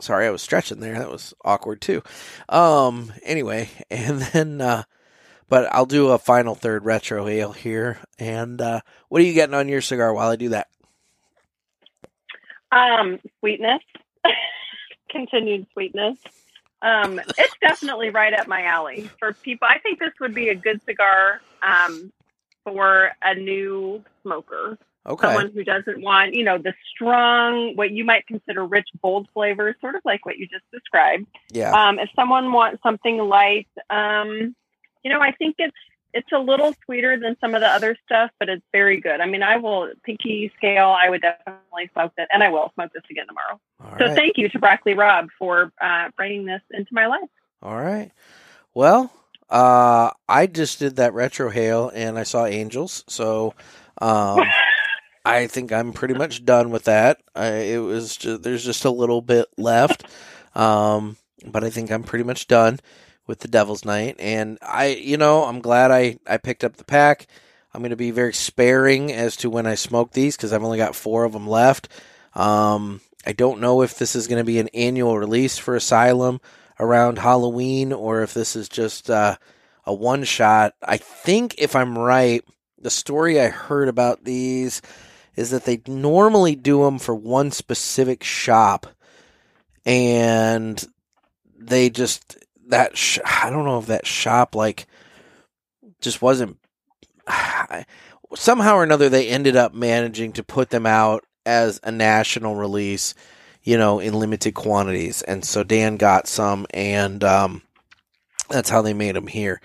sorry, I was stretching there. That was awkward too. Um anyway, and then uh but I'll do a final third retrohale here. And uh what are you getting on your cigar while I do that? Um, sweetness, continued sweetness. Um, it's definitely right up my alley for people. I think this would be a good cigar um, for a new smoker. Okay. Someone who doesn't want, you know, the strong, what you might consider rich, bold flavors, sort of like what you just described. Yeah. Um, if someone wants something light, um, you know, I think it's it's a little sweeter than some of the other stuff, but it's very good. I mean, I will pinky scale. I would definitely smoke it, and I will smoke this again tomorrow. so right. thank you to Broccoli Rob for uh, bringing this into my life. All right. Well, uh, I just did that retrohale and I saw angels, so um, I think I'm pretty much done with that. I, it was just, there's just a little bit left, um, but I think I'm pretty much done with the Devil's Night. And I, you know, I'm glad I I picked up the pack. I'm going to be very sparing as to when I smoke these because I've only got four of them left. Um, I don't know if this is going to be an annual release for Asylum around Halloween or if this is just uh, a one shot. I think, if I'm right, the story I heard about these is that they normally do them for one specific shop and they just that sh- I don't know if that shop like just wasn't somehow or another they ended up managing to put them out as a national release, you know, in limited quantities. And so Dan got some and um that's how they made them here.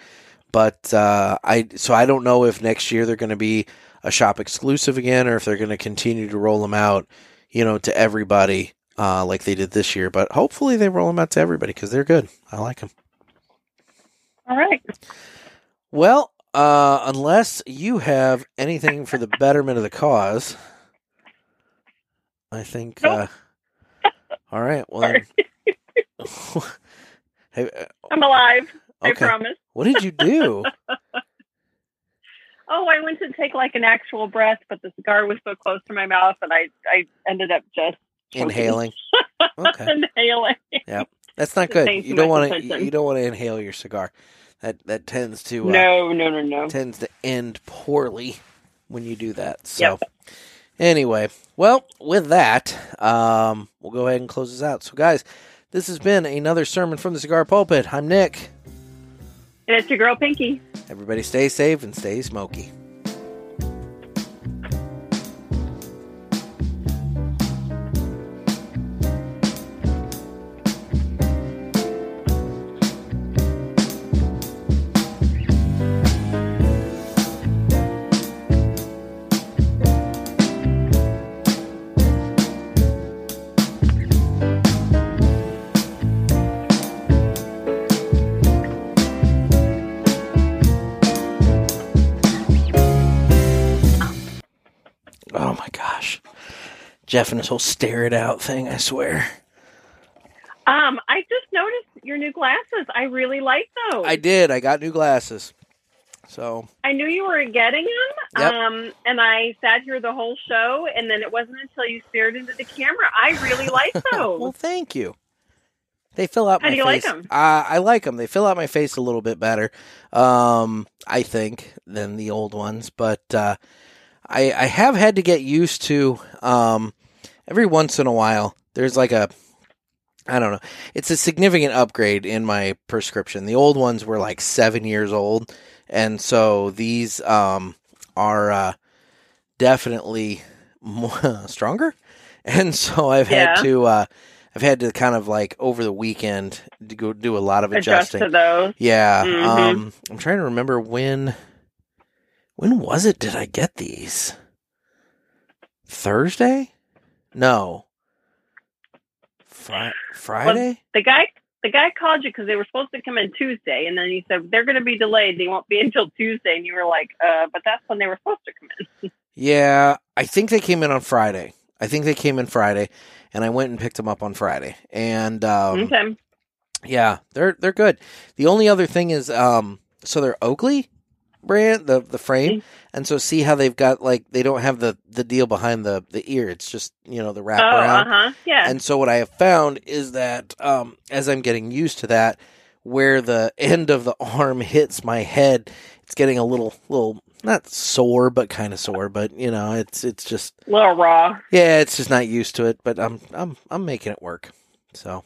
But uh I so I don't know if next year they're going to be a shop exclusive again or if they're going to continue to roll them out, you know, to everybody uh like they did this year, but hopefully they roll them out to everybody cuz they're good. I like them. All right. Well, uh, unless you have anything for the betterment of the cause, I think. Uh, all right. Well, Hey, uh, I'm alive. I Okay. promise. what did you do? Oh, I went to take like an actual breath, but the cigar was so close to my mouth, and I I ended up just. Inhaling. Okay. inhaling. Yeah, that's not good. You don't want to. You don't want to inhale your cigar. That that tends to. Uh, No, no, no, no. Tends to end poorly when you do that. So. Anyway, well, with that, um, we'll go ahead and close this out. So, guys, this has been another sermon from the Cigar Pulpit. I'm Nick. And it's your girl Pinky. Everybody stay safe and stay smoky. Jeff and his whole stare it out thing, I swear. Um, I just noticed your new glasses. I really like those. I did. I got new glasses. So, I knew you were getting them. Yep. Um, and I sat here the whole show, and then it wasn't until you stared into the camera. I really like those. well, thank you. They fill out How my do you like face. 'em? Uh, I like them. They fill out my face a little bit better, um, I think, than the old ones. But uh, I, I have had to get used to um, every once in a while. There's like a, I don't know. It's a significant upgrade in my prescription. The old ones were like seven years old, and so these um, are uh, definitely more stronger. And so I've Yeah. had to. Uh, I've had to kind of like over the weekend to go do a lot of Adjust adjusting. to those. Yeah. Mhm. Um I'm trying to remember when when was it did I get these? Thursday? No. Fri- Friday? The guy, the guy called you because they were supposed to come in Tuesday, and then he said they're going to be delayed. They won't be until Tuesday, and you were like, "Uh, but that's when they were supposed to come in." Yeah, I think they came in on Friday. I think they came in Friday and I went and picked them up on Friday. And um okay. Yeah, they're they're good. The only other thing is, um, so they're Oakley brand, the the frame, and so see how they've got like they don't have the the deal behind the the ear. It's just you know the wrap Oh, around. uh-huh. Yeah. And so what I have found is that um, as I'm getting used to that, where the end of the arm hits my head, it's getting a little little not sore, but kind of sore. But you know, it's it's just A little raw. yeah, it's just not used to it. But I'm I'm I'm making it work. So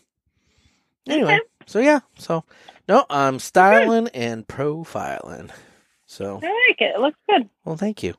anyway, so yeah, so no, I'm styling and profiling. So I like it. It looks good. well, thank you.